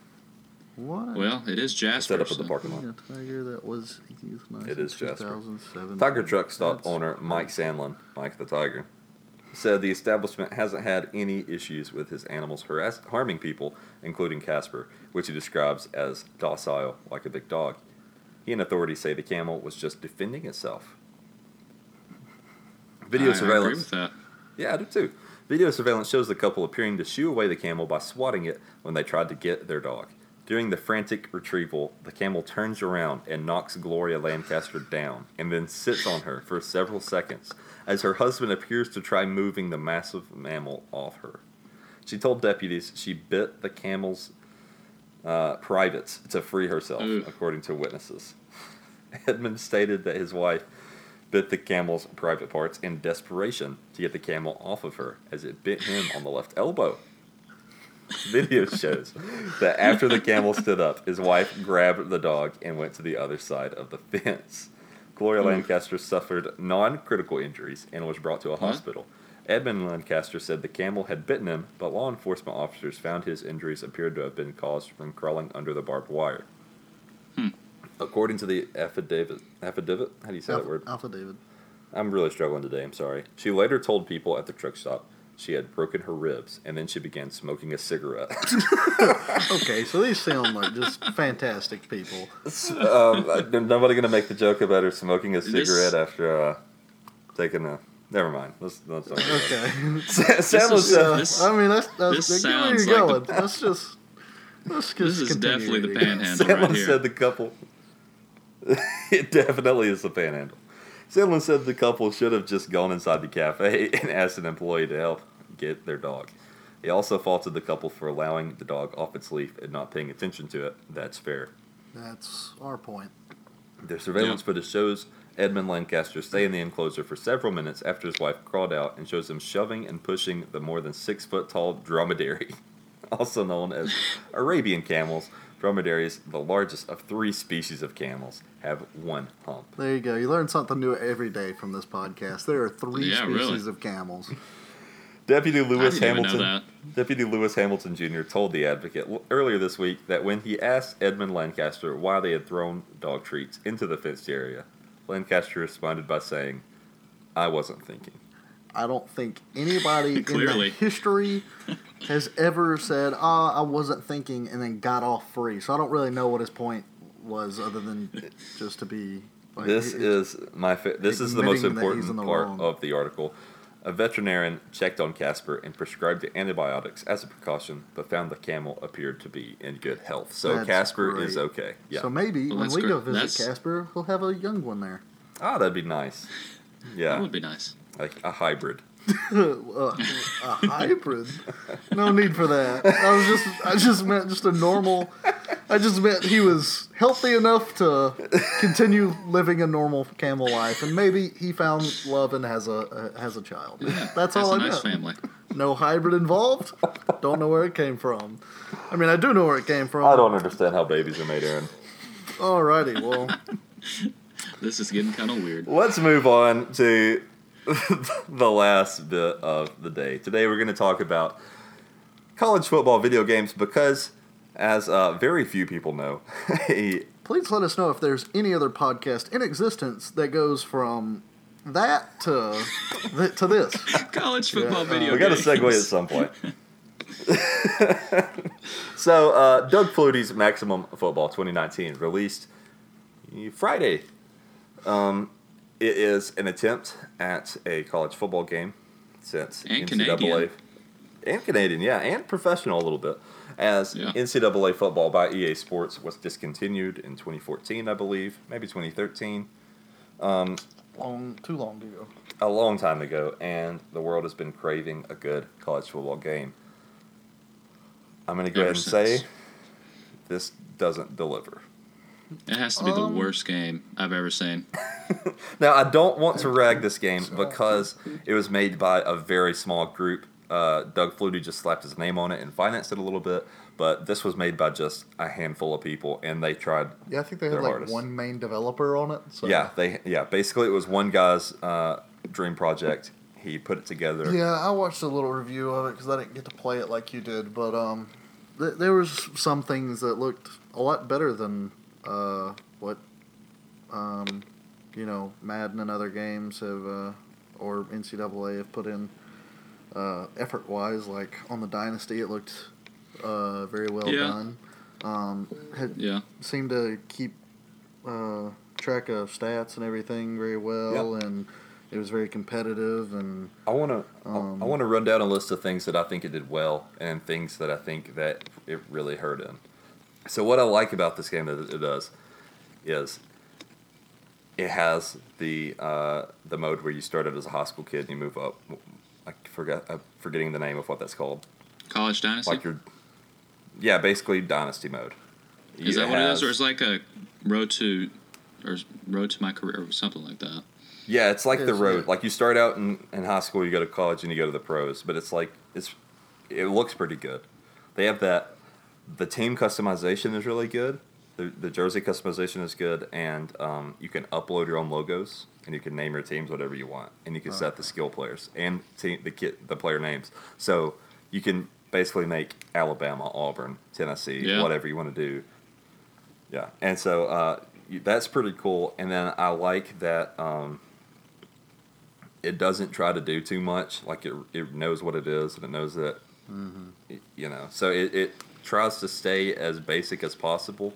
what? well, it is Jasper. set up at the parking lot. Yeah, tiger that was euthanized. It Jasper. 2007. Tiger Truck Stop That's- owner Mike Sandlin, Mike the Tiger, said the establishment hasn't had any issues with his animals harass- harming people, including Casper, which he describes as docile, like a big dog. He and authorities say the camel was just defending itself. Video I- I agree surveillance. with that. Yeah, I do too. Video surveillance shows the couple appearing to shoo away the camel by swatting it when they tried to get their dog. During the frantic retrieval, the camel turns around and knocks Gloria Lancaster down and then sits on her for several seconds as her husband appears to try moving the massive mammal off her. She told deputies she bit the camel's uh, privates to free herself, Ooh. according to witnesses. Edmund stated that his wife bit the camel's private parts in desperation to get the camel off of her as it bit him on the left elbow. Video shows that after the camel stood up, his wife grabbed the dog and went to the other side of the fence. Gloria Lancaster suffered non critical injuries and was brought to a What? hospital. Edmund Lancaster said the camel had bitten him, but law enforcement officers found his injuries appeared to have been caused from crawling under the barbed wire. Hmm. According to the affidavit, affidavit, how do you say that word? Affidavit. I'm really struggling today. I'm sorry. She later told people at the truck stop she had broken her ribs, and then she began smoking a cigarette. okay, so these sound like just fantastic people. um, nobody gonna make the joke about her smoking a This- cigarette after uh, taking a. Never mind. Let's, let's not Okay. Sam, Sandlin is- said, this- I mean, that's, that's this get where sounds you're like going. let's just. Let's just This is definitely the reading. panhandle right Sandlin said the couple. it definitely is the panhandle. Sandlin said the couple should have just gone inside the cafe and asked an employee to help get their dog. He also faulted the couple for allowing the dog off its leash and not paying attention to it. That's fair. That's our point. Their surveillance footage shows Edmund Lancaster stay in the enclosure for several minutes after his wife crawled out and shows him shoving and pushing the more than six foot tall dromedary, also known as Arabian camels. Dromedaries, the largest of three species of camels, have one hump. There you go. You learn something new every day from this podcast. There are three Yeah, species really. of camels. Deputy Lewis didn't even know Hamilton. Deputy Lewis Hamilton Jr. told the Advocate earlier this week that when he asked Edmund Lancaster why they had thrown dog treats into the fenced area, Lancaster responded by saying, "I wasn't thinking." I don't think anybody in the history has ever said, "Ah, I wasn't thinking," and then got off free. So I don't really know what his point was, other than just to be. Like, this is my fa- this is the most admitting that he's important the part wrong. of the article. A veterinarian checked on Casper and prescribed antibiotics as a precaution, but found the camel appeared to be in good health. So That's Casper great. is okay. Yeah. So maybe Well, when we great. go visit That's- Casper, we'll have a young one there. Ah, that'd be nice. Yeah. That would be nice. Like a hybrid. Uh, a hybrid? No need for that. I was just, I just meant just a normal. I just meant he was healthy enough to continue living a normal camel life, and maybe he found love and has a uh, has a child. That's That's all a I nice meant. family. No hybrid involved. Don't know where it came from. I mean, I do know where it came from. I don't understand how babies are made, Aaron. Alrighty, well, This is getting kind of weird. Let's move on to the last bit of the day. Today we're going to talk about college football video games because, as uh, very few people know, a please let us know if there's any other podcast in existence that goes from that to th- to this. College football video we got to segue at some point. so, uh, Doug Flutie's Maximum Football 2019 released Friday. Um, it is an attempt at a college football game since And Canadian. and Canadian, yeah, and professional a little bit. As Yeah. NCAA football by EA Sports was discontinued in 2014, I believe, maybe 2013. Um, Long, too long ago. a long time ago, and the world has been craving a good college football game. I'm going to go Ever ahead and since. say this doesn't deliver. It has to be Um, the worst game I've ever seen. Now, I don't want to rag this game because it was made by a very small group. Uh, Doug Flutie just slapped his name on it and financed it a little bit, but this was made by just a handful of people, and they tried. Yeah, I think they had like hardest. one main developer on it. So. Yeah, they yeah. Basically, it was one guy's uh, dream project. He put it together. Yeah, I watched a little review of it because I didn't get to play it like you did, but um, th- there was some things that looked a lot better than uh what um, you know, Madden and other games have uh, or NCAA have put in uh, effort wise. Like on the Dynasty, it looked uh very well Yeah. done. Um, had Yeah. seemed to keep uh, track of stats and everything very well, and it was very competitive. And I want to Um, I want to run down a list of things that I think it did well and things that I think that it really hurt in. So what I like about this game that it does is it has the uh, the mode where you started as a high school kid and you move up. I forget I'm forgetting the name of what that's called. College Dynasty? Like your yeah, basically dynasty mode. is You that what it is? Or is like a road to or road to my career or something like that? Yeah, it's like the road. it- Like you start out in, in high school, you go to college, and you go to the pros. But it's like it's it looks pretty good. They have that. The team customization is really good. The, the jersey customization is good, and um, you can upload your own logos, and you can name your teams whatever you want, and you can set the skill players and team, the kit the player names. So you can basically make Alabama, Auburn, Tennessee, Yeah. whatever you want to do. Yeah, and so uh, that's pretty cool. And then I like that um, it doesn't try to do too much. Like it, it knows what it is and it knows that Mhm. y- you know. So it, it tries to stay as basic as possible.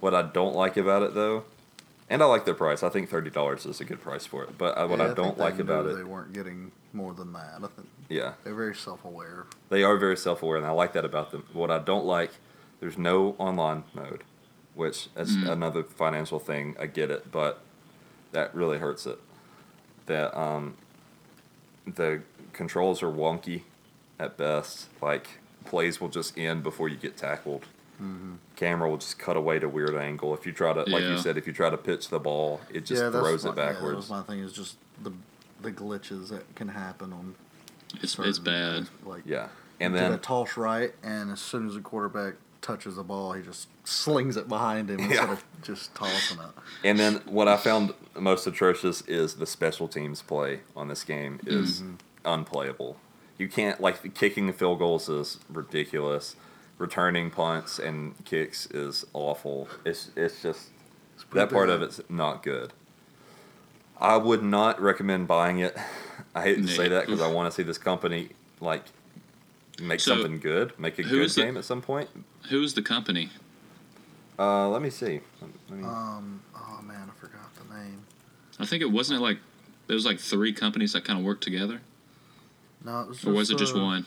What I don't like about it though, and I like their price. I think thirty dollars is a good price for it. But what Yeah, I think don't they like knew about they it, weren't getting more than that. I think yeah, they're very self-aware. they are very self-aware, and I like that about them. What I don't like, there's no online mode, which is Mm. another financial thing. I get it, but that really hurts it. That um, the controls are wonky at best. Like plays will just end before you get tackled. Mhm. Camera will just cut away to weird angle. If you try to, like you said, if you try to pitch the ball, it just yeah, throws my, it Yeah, that backwards. was my thing. Is just the the glitches that can happen on. It's certain- it's bad. Like yeah, and did a then toss right, and as soon as the quarterback touches the ball, he just slings it behind him instead Yeah. of just tossing it. And then what I found most atrocious is the special teams play on this game is Mhm. unplayable. You can't like kicking the field goals is ridiculous. Returning punts and kicks is awful. It's it's just pretty that part of it's not good. I would not recommend buying it. I hate to say that because I want to see this company like make So, something good, make a good is the- game at some point. Who's the company? Uh, let me see. Let me, Um. Oh man, I forgot the name. I think it wasn't it like there was like three companies that kind of worked together, No, it was. Just, or was it just uh, one?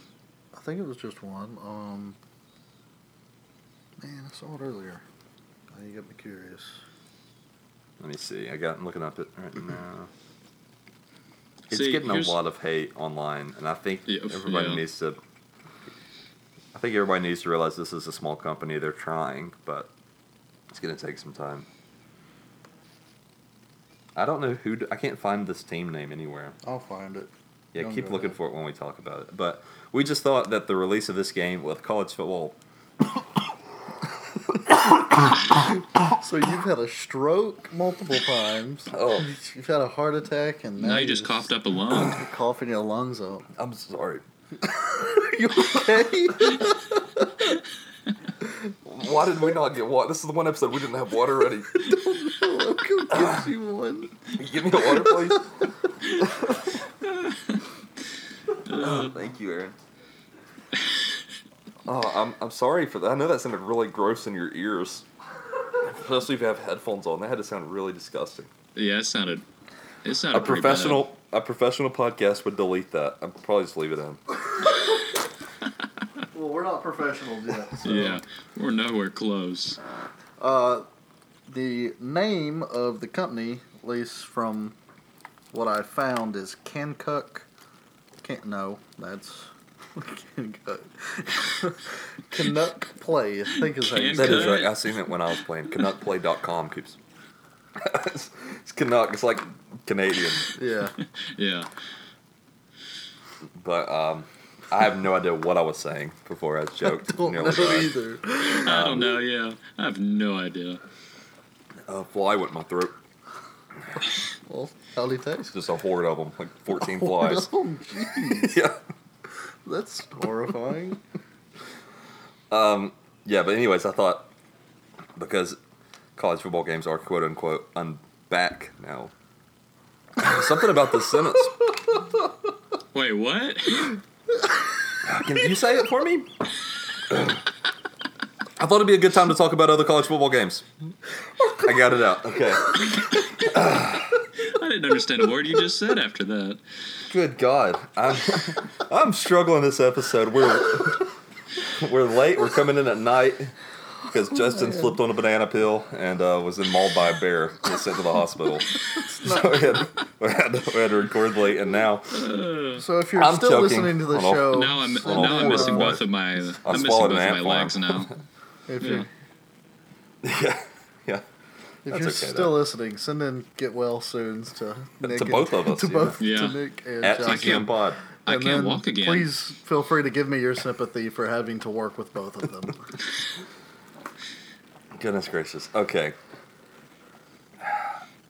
I think it was just one. Um. Man, I saw it earlier. Now you got me curious. Let me see. I got I'm looking up it right mm-hmm. now. It's See, getting a lot of hate online, and I think Yeah, everybody yeah. needs to. I think everybody needs to realize this is a small company. They're trying, but it's going to take some time. I don't know who. I can't find this team name anywhere. I'll find it. Yeah, Don't keep looking there. for it when we talk about it. But we just thought that the release of this game with college football. So you've had a stroke multiple times. Oh. You've had a heart attack, and now, Now you just coughed up a lung. You're coughing your lungs up. I'm sorry. you okay? Why did we not get water? This is the one episode we didn't have water ready. I'll go get you one. Give me a water, please. Oh, thank you, Aaron. Oh, I'm, I'm sorry for that. I know that sounded really gross in your ears. Especially if you have headphones on. That had to sound really disgusting. Yeah, it sounded. It sounded A pretty professional a professional podcast would delete that. I'd probably just leave it in. Well, we're not professionals yet. So. Yeah, we're nowhere close. Uh, the name of the company, at least from what I found, is Canuck. Can't no, that's Canuck. Canuck Play. I think is how you That say is right. I seen it when I was playing. CanuckPlay.com keeps. it's, it's Canuck. It's like Canadian. Yeah. Yeah. But um, I have no idea what I was saying before I joked. Don't nearly know died. either. I don't know. Yeah, I have no idea. A fly went in my throat. Well, how'd he taste? Just a horde of them, like 14 flies. Oh, jeez. yeah. That's horrifying. Um, yeah, but anyways, I thought because college football games are quote unquote I'm back now. Something about this sentence. Wait, what? Can you say it for me? I thought it'd be a good time to talk about other college football games. I got it out. Okay. I didn't understand a word you just said after that. Good God, I'm I'm struggling this episode. We're we're late. We're coming in at night because Justin slipped on a banana peel and uh, was then mauled by a bear. He was sent to the hospital. So we had, we, had to, we had to record late, and now So if you're I'm still listening to the all- show, Now I'm Hold now I'm missing both of my I'm missing swallowed both of my ant legs now. if Yeah. you're yeah, yeah. If That's you're okay, still though. listening, send in get well soons to Nick To and- both of us, To yeah. both Yeah. to Nick and At Josh. TGM Pod. I And can't then walk again. Please feel free to give me your sympathy for having to work with both of them. Goodness gracious. Okay.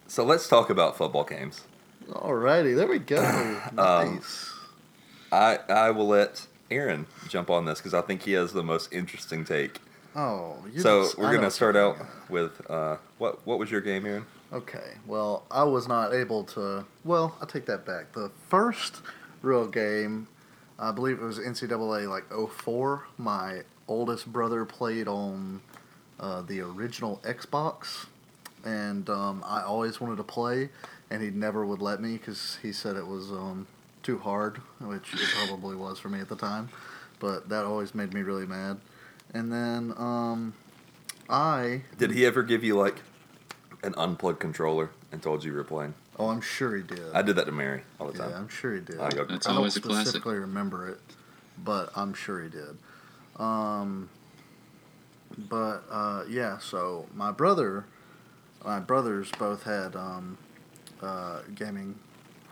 So let's talk about football games. Alrighty, there we go. Um, Nice. I I will let Aaron jump on this because I think he has the most interesting take Oh, you So just- we're I gonna start out with uh, what what was your game, Aaron? Okay, well, I was not able to. Well, I take that back. The first real game, I believe it was NCAA like 04. My oldest brother played on uh, the original Xbox, and um, I always wanted to play, and he never would let me because he said it was um, too hard, which it probably was for me at the time. But that always made me really mad. And then um, I Did he ever give you like an unplugged controller and told you you were playing? Oh, I'm sure he did. I did that to Mary all the time. Yeah, I'm sure he did. I go- That's I always a don't classic. specifically remember it, but I'm sure he did. Um, but uh, yeah, so my brother, my brothers both had um, uh, gaming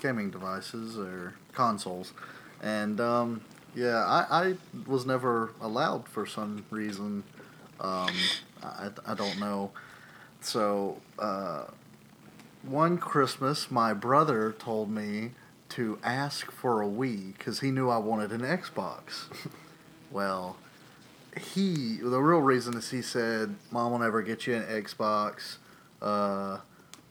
gaming devices or consoles, and um, yeah, I, I was never allowed for some reason. Um, I, I don't know. So uh, one Christmas, my brother told me to ask for a Wii because he knew I wanted an Xbox. well, he the real reason is he said, "Mom will never get you an Xbox. Uh,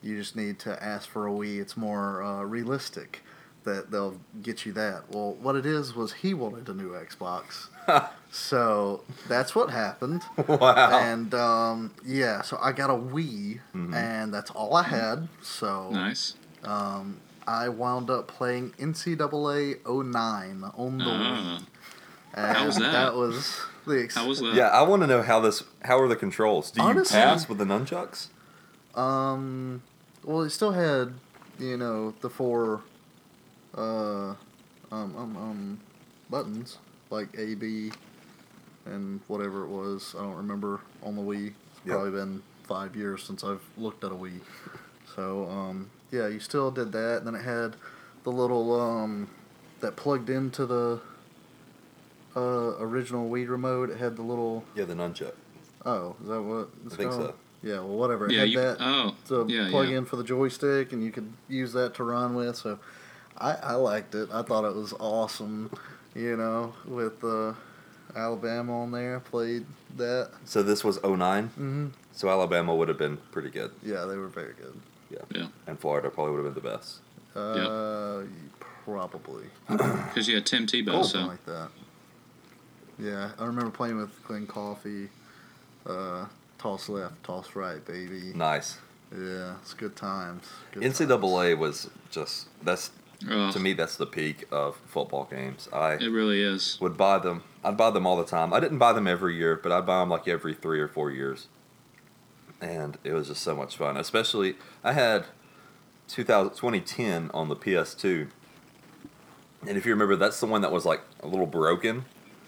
you just need to ask for a Wii. It's more uh, realistic that they'll get you that." Well, what it is was he wanted a new Xbox. so that's what happened. Wow. And um, yeah, so I got a Wii, Mhm. and that's all I had. So Nice. um, I wound up playing NCAA 09 on the Ah. Wii. And How was that? That was the ex- How was that? Yeah, I want to know how this. How are the controls? Do you Honestly- pass with the nunchucks? Um, well, it still had, you know, the four, uh, um, um, um, buttons like A, B, and whatever it was. I don't remember on the Wii. It's Yep. probably been five years since I've looked at a Wii. So, um, yeah, you still did that. And then it had the little, um, that plugged into the, uh, original Wii remote. It had the little, Yeah, the nunchuck. oh, is that what it's I think called? so. Yeah, well, whatever. It Yeah, had you- that oh, to yeah, plug yeah. in for the joystick, and you could use that to run with. So, I, I liked it. I thought it was awesome. You know, with uh, Alabama on there, played that. So this was 09? Mm-hmm. So Alabama would have been pretty good. Yeah, they were very good. Yeah. Yeah. And Florida probably would have been the best. Uh, probably Because you had Tim Tebow, something so like that. Yeah, I remember playing with Glen Coffee. Uh, toss left, toss right, baby. Nice. Yeah, it's good times. Good NCAA was just that's Ugh. to me that's the peak of football games. I it really is. would buy them. I'd buy them all the time. I didn't buy them every year, but I'd buy them like every three or four years. And it was just so much fun. Especially, I had 2000, 2010 on the PS2. And if you remember, that's the one that was like a little broken,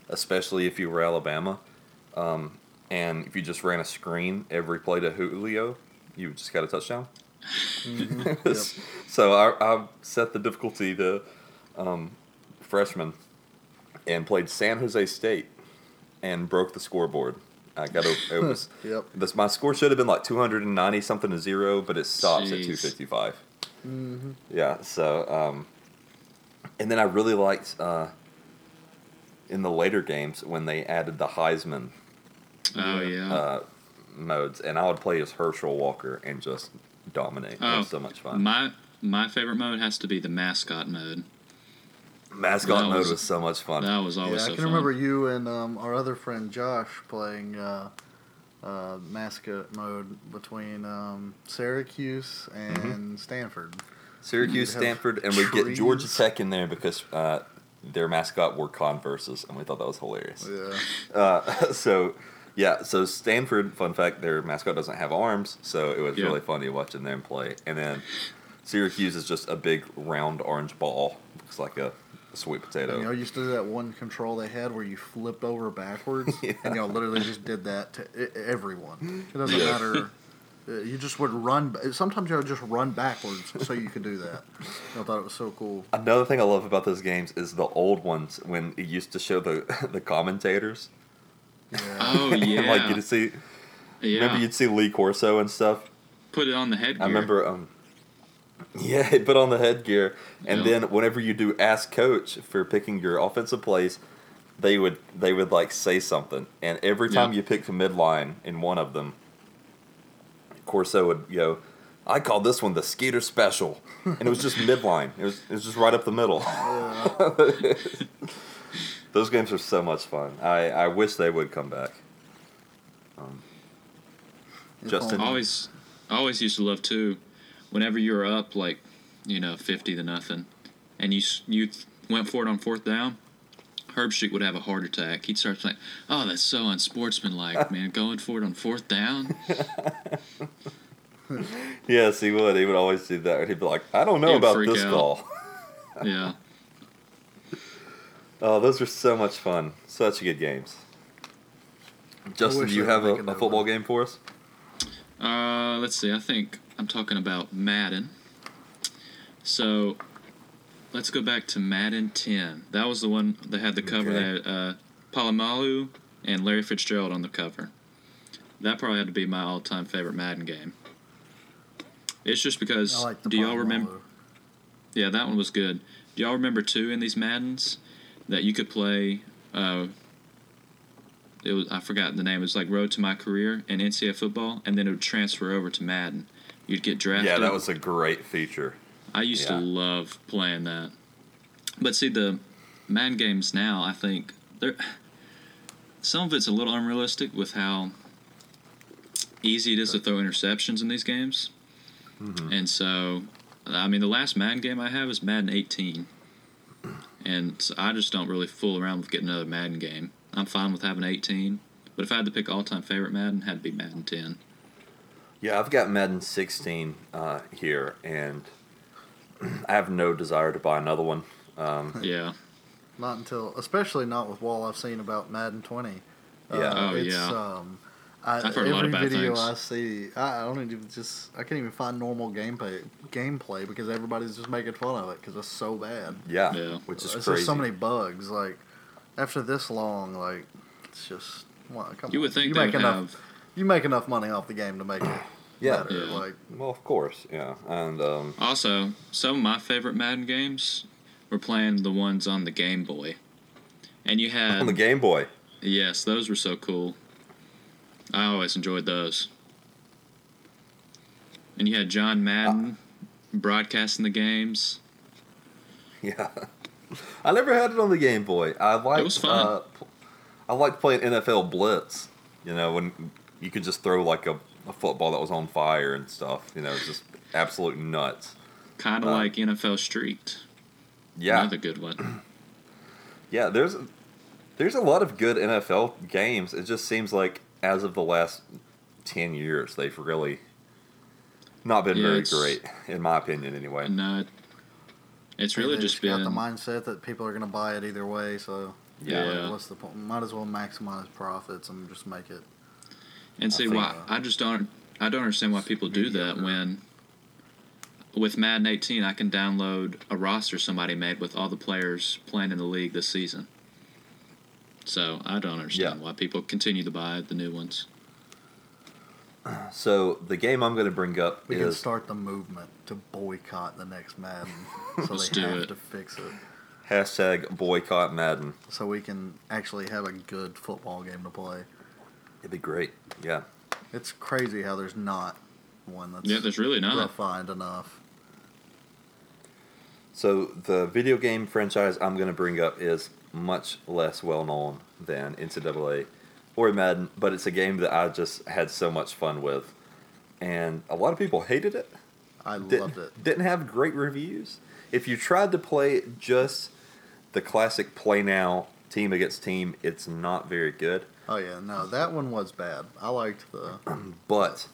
especially if you were Alabama. Um, and if you just ran a screen every play to Julio, you just got a touchdown. Mhm, yep. So I, I set the difficulty to um, freshman and played San Jose State and broke the scoreboard. I got a, it was Yep. this my score should have been like 290 something to zero, but it stops at 255. Mm-hmm. Yeah, so um, and then I really liked uh, in the later games when they added the Heisman Oh yeah. uh, modes, and I would play as Herschel Walker and just dominate. It oh, was so much fun. My my favorite mode has to be the mascot mode. Mascot that mode was- was, so much fun. That was always yeah, so I can fun. remember you and um, our other friend Josh playing uh, uh, mascot mode between um, Syracuse and Stanford. Syracuse, Stanford, and we get Georgia. Tech in there because uh, their mascot wore Converses, and we thought that was hilarious. Yeah. Uh, so, yeah, so Stanford, fun fact, their mascot doesn't have arms, so it was Yeah. really funny watching them play. And then Syracuse is just a big round orange ball, looks like a, a sweet potato. You know, I used to do that one control they had where you flipped over backwards, and y'all literally just did that to everyone. It doesn't Yeah. matter. Uh, You just would run. Sometimes you would just run backwards so you could do that. I thought it was so cool. Another thing I love about those games is the old ones when it used to show the the commentators. Oh And, yeah. like you'd see, yeah. remember you'd see Lee Corso and stuff. Put it on the headgear. I remember, um, yeah, he put on the headgear, and Yeah. then whenever you do ask coach for picking your offensive plays, they would they would like say something, and every time Yeah. you picked a midline in one of them, Corso would go, "I call this one the Skeeter Special," and it was just midline. It was it was just right up the middle. Those games are so much fun. I, I wish they would come back. Um, Justin, I always, I always used to love too. Whenever you were up, like, you know, fifty to nothing, and you you went for it on fourth down, Herbstreit would have a heart attack. He'd start saying, "Oh, that's so unsportsmanlike, man! Going for it on fourth down." yes, he would. He would always do that. He'd be like, "I don't know He'd about this out. call." yeah. Oh, those are so much fun. Such good games. Justin, do you have a, a football one. game for us? Uh, let's see. I think I'm talking about Madden. So, let's go back to Madden 10. That was the one that had the cover Okay. that had uh, Polamalu and Larry Fitzgerald on the cover. That probably had to be my all-time favorite Madden game. It's just because. I like the do y'all remember? Yeah, that one was good. Do y'all remember too in these Maddens that you could play? Uh, it was I forgot the name. It was like Road to My Career and NCAA football, and then it would transfer over to Madden. You'd get drafted. Yeah, that was a great feature. I used to love playing that. But see, the Madden games now, I think they're some of it's a little unrealistic with how easy it is to throw interceptions in these games. And so, I mean, the last Madden game I have is Madden 18. And so I just don't really fool around with getting another Madden game. I'm fine with having 18. But if I had to pick all time favorite Madden, it had to be Madden 10. Yeah, I've got Madden 16 uh, here, and I have no desire to buy another one. Um, Yeah. Not until, especially not with what I've seen about Madden 20. Yeah. Oh, it's, yeah. Um, I, I've heard a every lot of bad video things. I see, I, I don't even just, I can't even find normal gameplay gameplay because everybody's just making fun of it because it's so bad. yeah, Yeah. which is There's crazy. just so many bugs. Like after this long, like it's just, well, come You on. would think you make enough. have. You make enough money off the game to make it Yeah. better. Yeah. Like well, of course, yeah, and um, Also, some of my favorite Madden games were playing the ones on the Game Boy. And you had on the Game Boy. Yes, those were so cool. I always enjoyed those. And you had John Madden broadcasting the games. Yeah, I never had it on the Game Boy. I liked. was fun. Uh, I liked playing NFL Blitz. You know, when you could just throw like a, a football that was on fire and stuff. You know, it's just absolute nuts. Kind of Uh, like NFL Street. Yeah, Another good one. Yeah, there's there's a lot of good NFL games. It just seems like as of the last ten years, they've really not been Yeah, very great, in my opinion, anyway. No, it's really they just got the mindset that people are going to buy it either way. So Yeah. like, what's the point? Might as well maximize profits and just make it. And see why uh, I just don't I don't understand why people do that when with Madden 18 I can download a roster somebody made with all the players playing in the league this season. So I don't understand Yeah. why people continue to buy the new ones. So the game I'm going to bring up We can is start the movement to boycott the next Madden, so Let's they do have it. to fix it, hashtag boycott Madden. so we can actually have a good football game to play. It'd be great. Yeah. It's crazy how there's not one that's Yeah, there's really not. refined enough. So the video game franchise I'm going to bring up is much less well known than NCAA or Madden, but it's a game that I just had so much fun with, and a lot of people hated it. I Didn't, loved it. Didn't have great reviews. If you tried to play just the classic play now team against team, it's not very good. Oh yeah, no, that one was bad. I liked the. But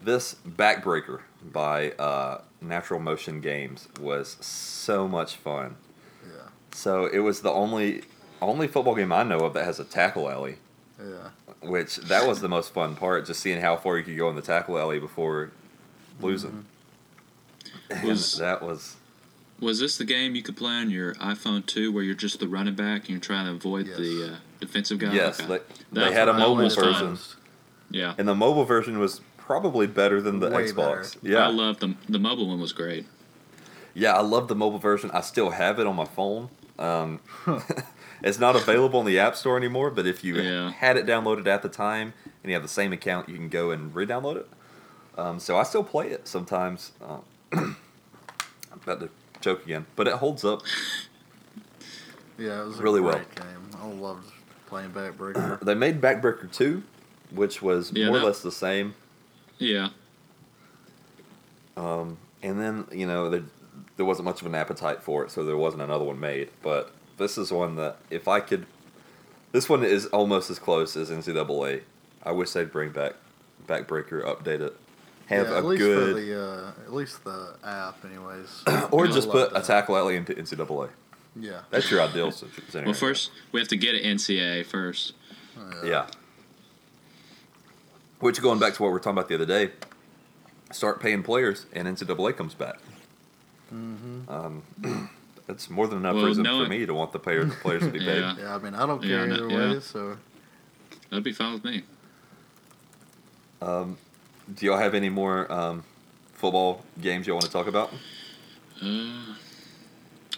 this Backbreaker by uh, Natural Motion Games was so much fun. So it was the only only football game I know of that has a tackle alley, Yeah. which that was the most fun part, just seeing how far you could go in the tackle alley before losing. And Was- that was Was this the game you could play on your iPhone 2 where you're just the running back and you're trying to avoid the uh, defensive guy? yes, Okay. they, they had a mobile version, Yeah. and the mobile version was probably better than the Way Xbox. better. Yeah, I love the the mobile one was great. Yeah, I love the mobile version. I still have it on my phone. Um, It's not available in the App Store anymore, but if you Yeah. had it downloaded at the time and you have the same account, you can go and re-download it. Um, so I still play it sometimes. Um, I'm about to joke again, but it holds up. Yeah, it was a Really great well. game. I loved playing Backbreaker. They made Backbreaker 2, which was Yeah, more or less the same. Yeah. Um, and then, you know, there, there wasn't much of an appetite for it, so there wasn't another one made. But this is one that, if I could. This one is almost as close as NCAA. I wish they'd bring back Backbreaker, update it. Have yeah, a at least good. for the uh, at least the app, anyways. or just put that. a tackle alley into NCAA. Yeah. That's your ideal s- scenario. Well, first we have to get an NCAA first. Yeah. Which, going back to what we were talking about the other day, start paying players, and NCAA comes back. Mm-hmm. Um, that's more than enough Well, reason knowing- for me to want the players, the players to be paid. Yeah. Yeah, I mean, I don't Yeah, care no- either yeah. way. So That'd be fine with me. Um, do y'all have any more um, football games y'all want to talk about? Uh,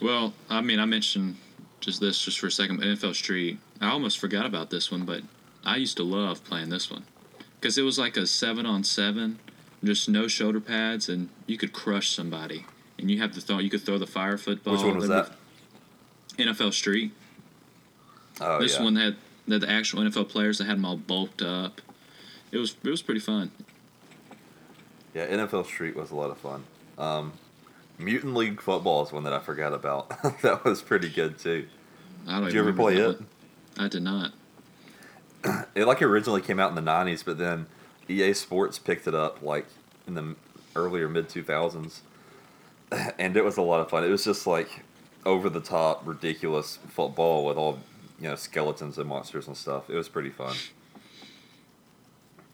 well, I mean, I mentioned just this just for a second. but NFL Street. I almost forgot about this one, but I used to love playing this one because it was like a seven on seven, just no shoulder pads, and you could crush somebody. And you have to throw. You could throw the fire football. Which one was that? NFL Street. Oh, this yeah. one had the, the actual NFL players that had them all bulked up. It was it was pretty fun. Yeah, NFL Street was a lot of fun. Um, Mutant League Football is one that I forgot about. that was pretty good too. I don't Did you ever play it? one. I did not. It like originally came out in the '90s, but then EA Sports picked it up like in the earlier mid 2000s, and it was a lot of fun. It was just like over the top, ridiculous football with all you know skeletons and monsters and stuff. It was pretty fun.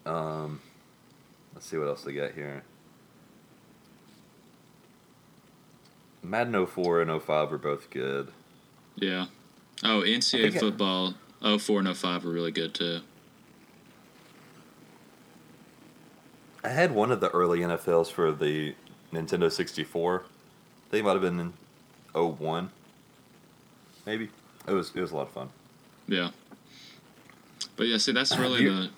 Um, let's see what else they got here. Madden 04 and 05 are both good. Yeah. Oh, NCAA think I- football 04 and 05 were really good too. I had one of the early NFLs for the Nintendo 64. They might have been in 01. Maybe. It was it was a lot of fun. Yeah. But yeah, see, that's really the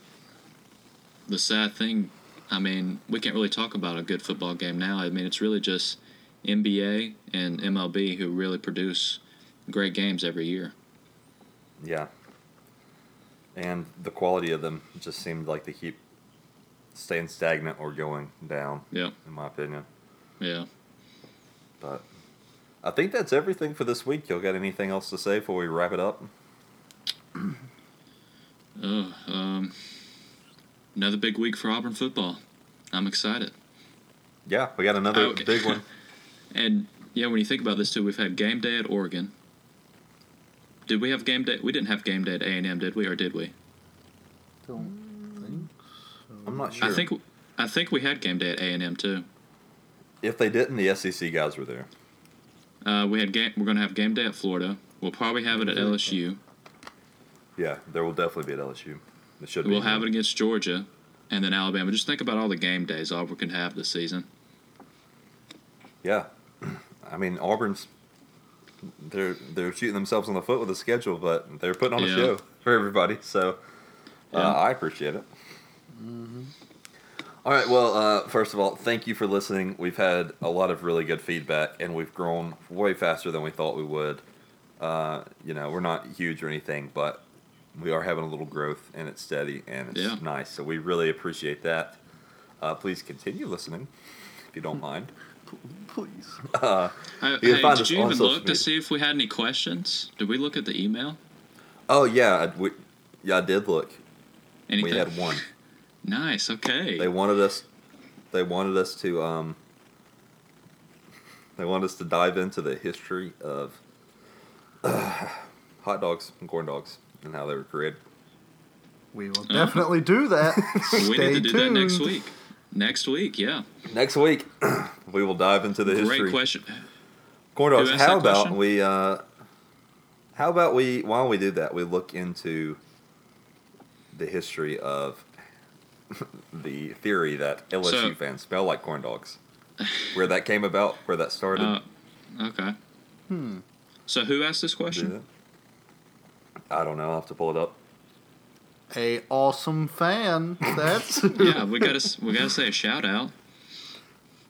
the sad thing. I mean, we can't really talk about a good football game now. I mean, it's really just NBA and MLB who really produce great games every year. Yeah. And the quality of them just seemed like they keep staying stagnant or going down. Yeah. In my opinion. Yeah. But I think that's everything for this week. Y'all got anything else to say before we wrap it up? Oh, um, another big week for Auburn football. I'm excited. Yeah, we got another Okay. big one. And yeah, when you think about this too, we've had game day at Oregon. Did we have game day? We didn't have game day at A and M, did we, or did we? don't think I'm not sure. I think I think we had game day at A and M too. If they didn't, the SEC guys were there. Uh, we had game. We're gonna have game day at Florida. We'll probably have it at LSU. Yeah, there will definitely be at LSU. It should be. We'll have it against Georgia, and then Alabama. Just think about all the game days Auburn can have this season. Yeah, I mean Auburn's they're they're shooting themselves in the foot with the schedule, but they're putting on a show for everybody. So uh, Yeah. I appreciate it. All right. Well, uh, first of all, thank you for listening. We've had a lot of really good feedback, and we've grown way faster than we thought we would. Uh, you know, we're not huge or anything, but we are having a little growth, and it's steady, and it's Yeah. nice. So we really appreciate that. Uh, please continue listening, if you don't mind. Please. Uh, Hey, you hey, did you even look media. to see if we had any questions? Did we look at the email? Oh yeah, I, we, yeah, I did look. Anything? We had one. Nice. Okay. They wanted us. They wanted us to. Um, they wanted us to dive into the history of hot dogs and corn dogs and how they were created. We will definitely do that. we Stay need to do that next week. Next week, yeah. Next week, we will dive into the history. Great question. Corn dogs. How about question? we? Uh, how about we? While we do that, we look into the history of the theory that LSU So- fans smell like corn dogs. Where that came about, where that started. Uh, okay. Hmm. So who asked this question? I don't know. I'll have to pull it up. A awesome fan. That's yeah, we gotta we gotta say a shout out.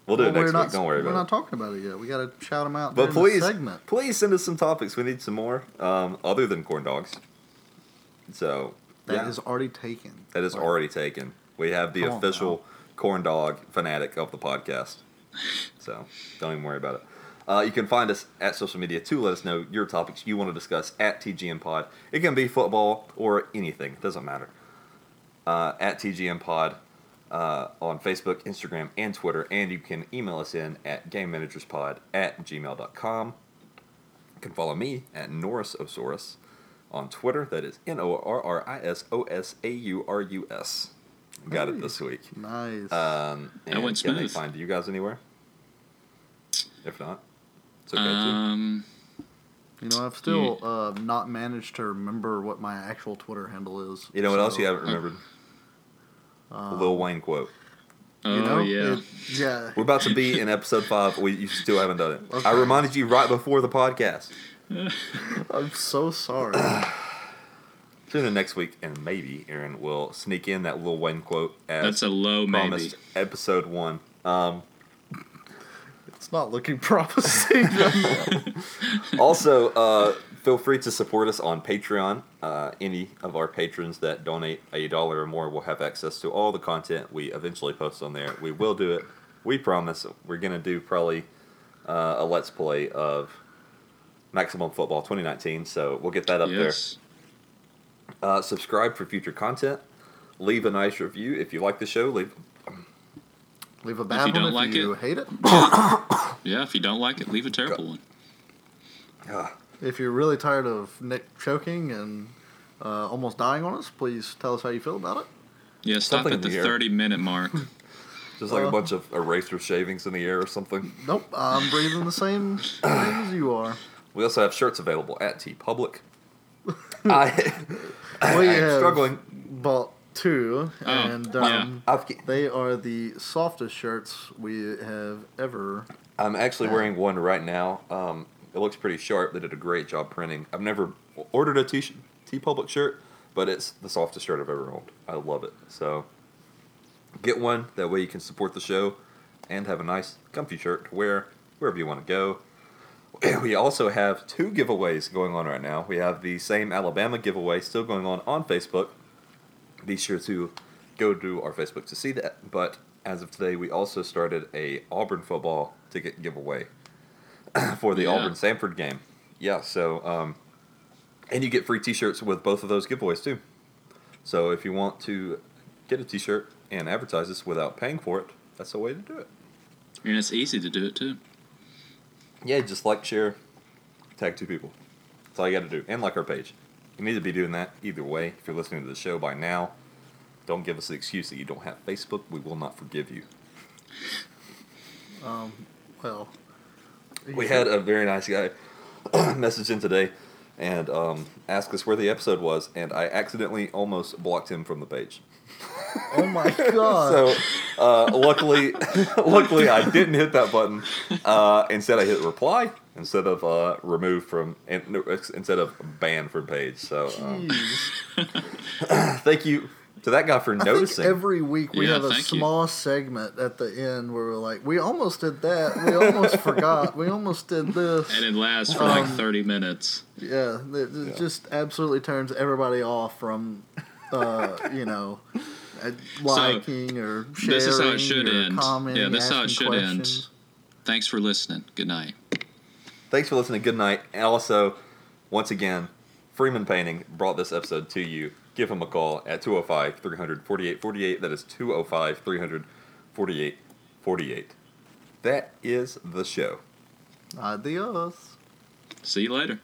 We'll do Well, it next we're not, week. Don't worry about it. We're not talking about it yet. We got to shout them out. But during the please, segment. please send us some topics. We need some more, um, other than corn dogs. So That is yeah, already taken. that is already taken. We have the official corn dog fanatic of the podcast. So don't even worry about it. Uh, you can find us at social media to let us know your topics you want to discuss at TGM Pod. It can be football or anything, it doesn't matter. Uh, at TGM Pod uh, on Facebook, Instagram, and Twitter. And you can email us in at gamemanagerspod at gmail.com. You can follow me at Norris Osaurus on Twitter. That is N O R R I S O S A U R U S. Got it this week. Nice. Um, That and went can they smooth. find you guys anywhere? If not, it's okay too. Um, you know, I've still uh, not managed to remember what my actual Twitter handle is. You know what else you haven't remembered? uh, Lil Wayne quote. oh you know, yeah. it- yeah. We're about to be in episode five. We you still haven't done it. I reminded you right before the podcast. I'm so sorry. Tune in next week, and maybe Aaron will sneak in that Lil Wayne quote as That's a low maybe. Episode one. Um, it's not looking promising. also, uh, feel free to support us on Patreon. Uh, any of our patrons that donate a dollar or more will have access to all the content we eventually post on there. We will do it. We promise. We're gonna do probably uh, a let's play of Maximum Football 2019. So we'll get that up yes. there. Uh, subscribe for future content. Leave a nice review if you like the show. Leave Leave a bad you one don't if like you it- hate it. Yeah, if you don't like it, leave a terrible one. Ah, If you're really tired of Nick choking and uh, almost dying on us, please tell us how you feel about it. Yeah, stop Something at the in the air. 30 minute mark. just like a Uh, bunch of eraser shavings in the air or something. Nope, I'm breathing the same thing as you are. We also have shirts available at TeePublic. I, We I'm have struggling. bought two, Oh, and um, I've, they are the softest shirts we have ever. I'm actually wearing one right now. Um, it looks pretty sharp. They did a great job printing. I've never ordered a T TeePublic shirt, but it's the softest shirt I've ever owned. I love it. So get one. That way you can support the show and have a nice, comfy shirt to wear wherever you want to go. We also have two giveaways going on right now. We have the same Alabama giveaway still going on on Facebook. Be sure to go to our Facebook to see that. But as of today, we also started a Auburn football ticket giveaway for the Yeah. Auburn Samford game. Yeah, so um, and you get free T-shirts with both of those giveaways too. So if you want to get a T-shirt and advertise this without paying for it, that's the way to do it. And it's easy to do it too. Yeah, just like, share, tag two people. That's all you got to do, and like our page. You need to be doing that either way. If you're listening to the show by now, don't give us the excuse that you don't have Facebook. We will not forgive you. Um, well, We had a very nice guy message in today and um, ask us where the episode was, and I accidentally almost blocked him from the page. Oh my god! So, uh, luckily, luckily I didn't hit that button. Uh, instead, I hit reply instead of uh, remove from, and, no, ex- instead of ban from page. So, um, thank you to that guy for I think noticing. every week we Yeah, have a thank you. small segment at the end where we're like, we almost did that, we almost forgot, we almost did this. And it lasts for like Um, 30 minutes. Yeah, it, it just absolutely turns everybody off from, uh, you know, uh, liking or sharing This is how it should or end. commenting, Yeah, this is how it asking should end. Thanks for listening. Good night. Thanks for listening. Good night. And also, once again, Freeman Painting brought this episode to you. Give him a call at 205 300 4848. That is 205 300 4848. That is the show. Adios. See you later.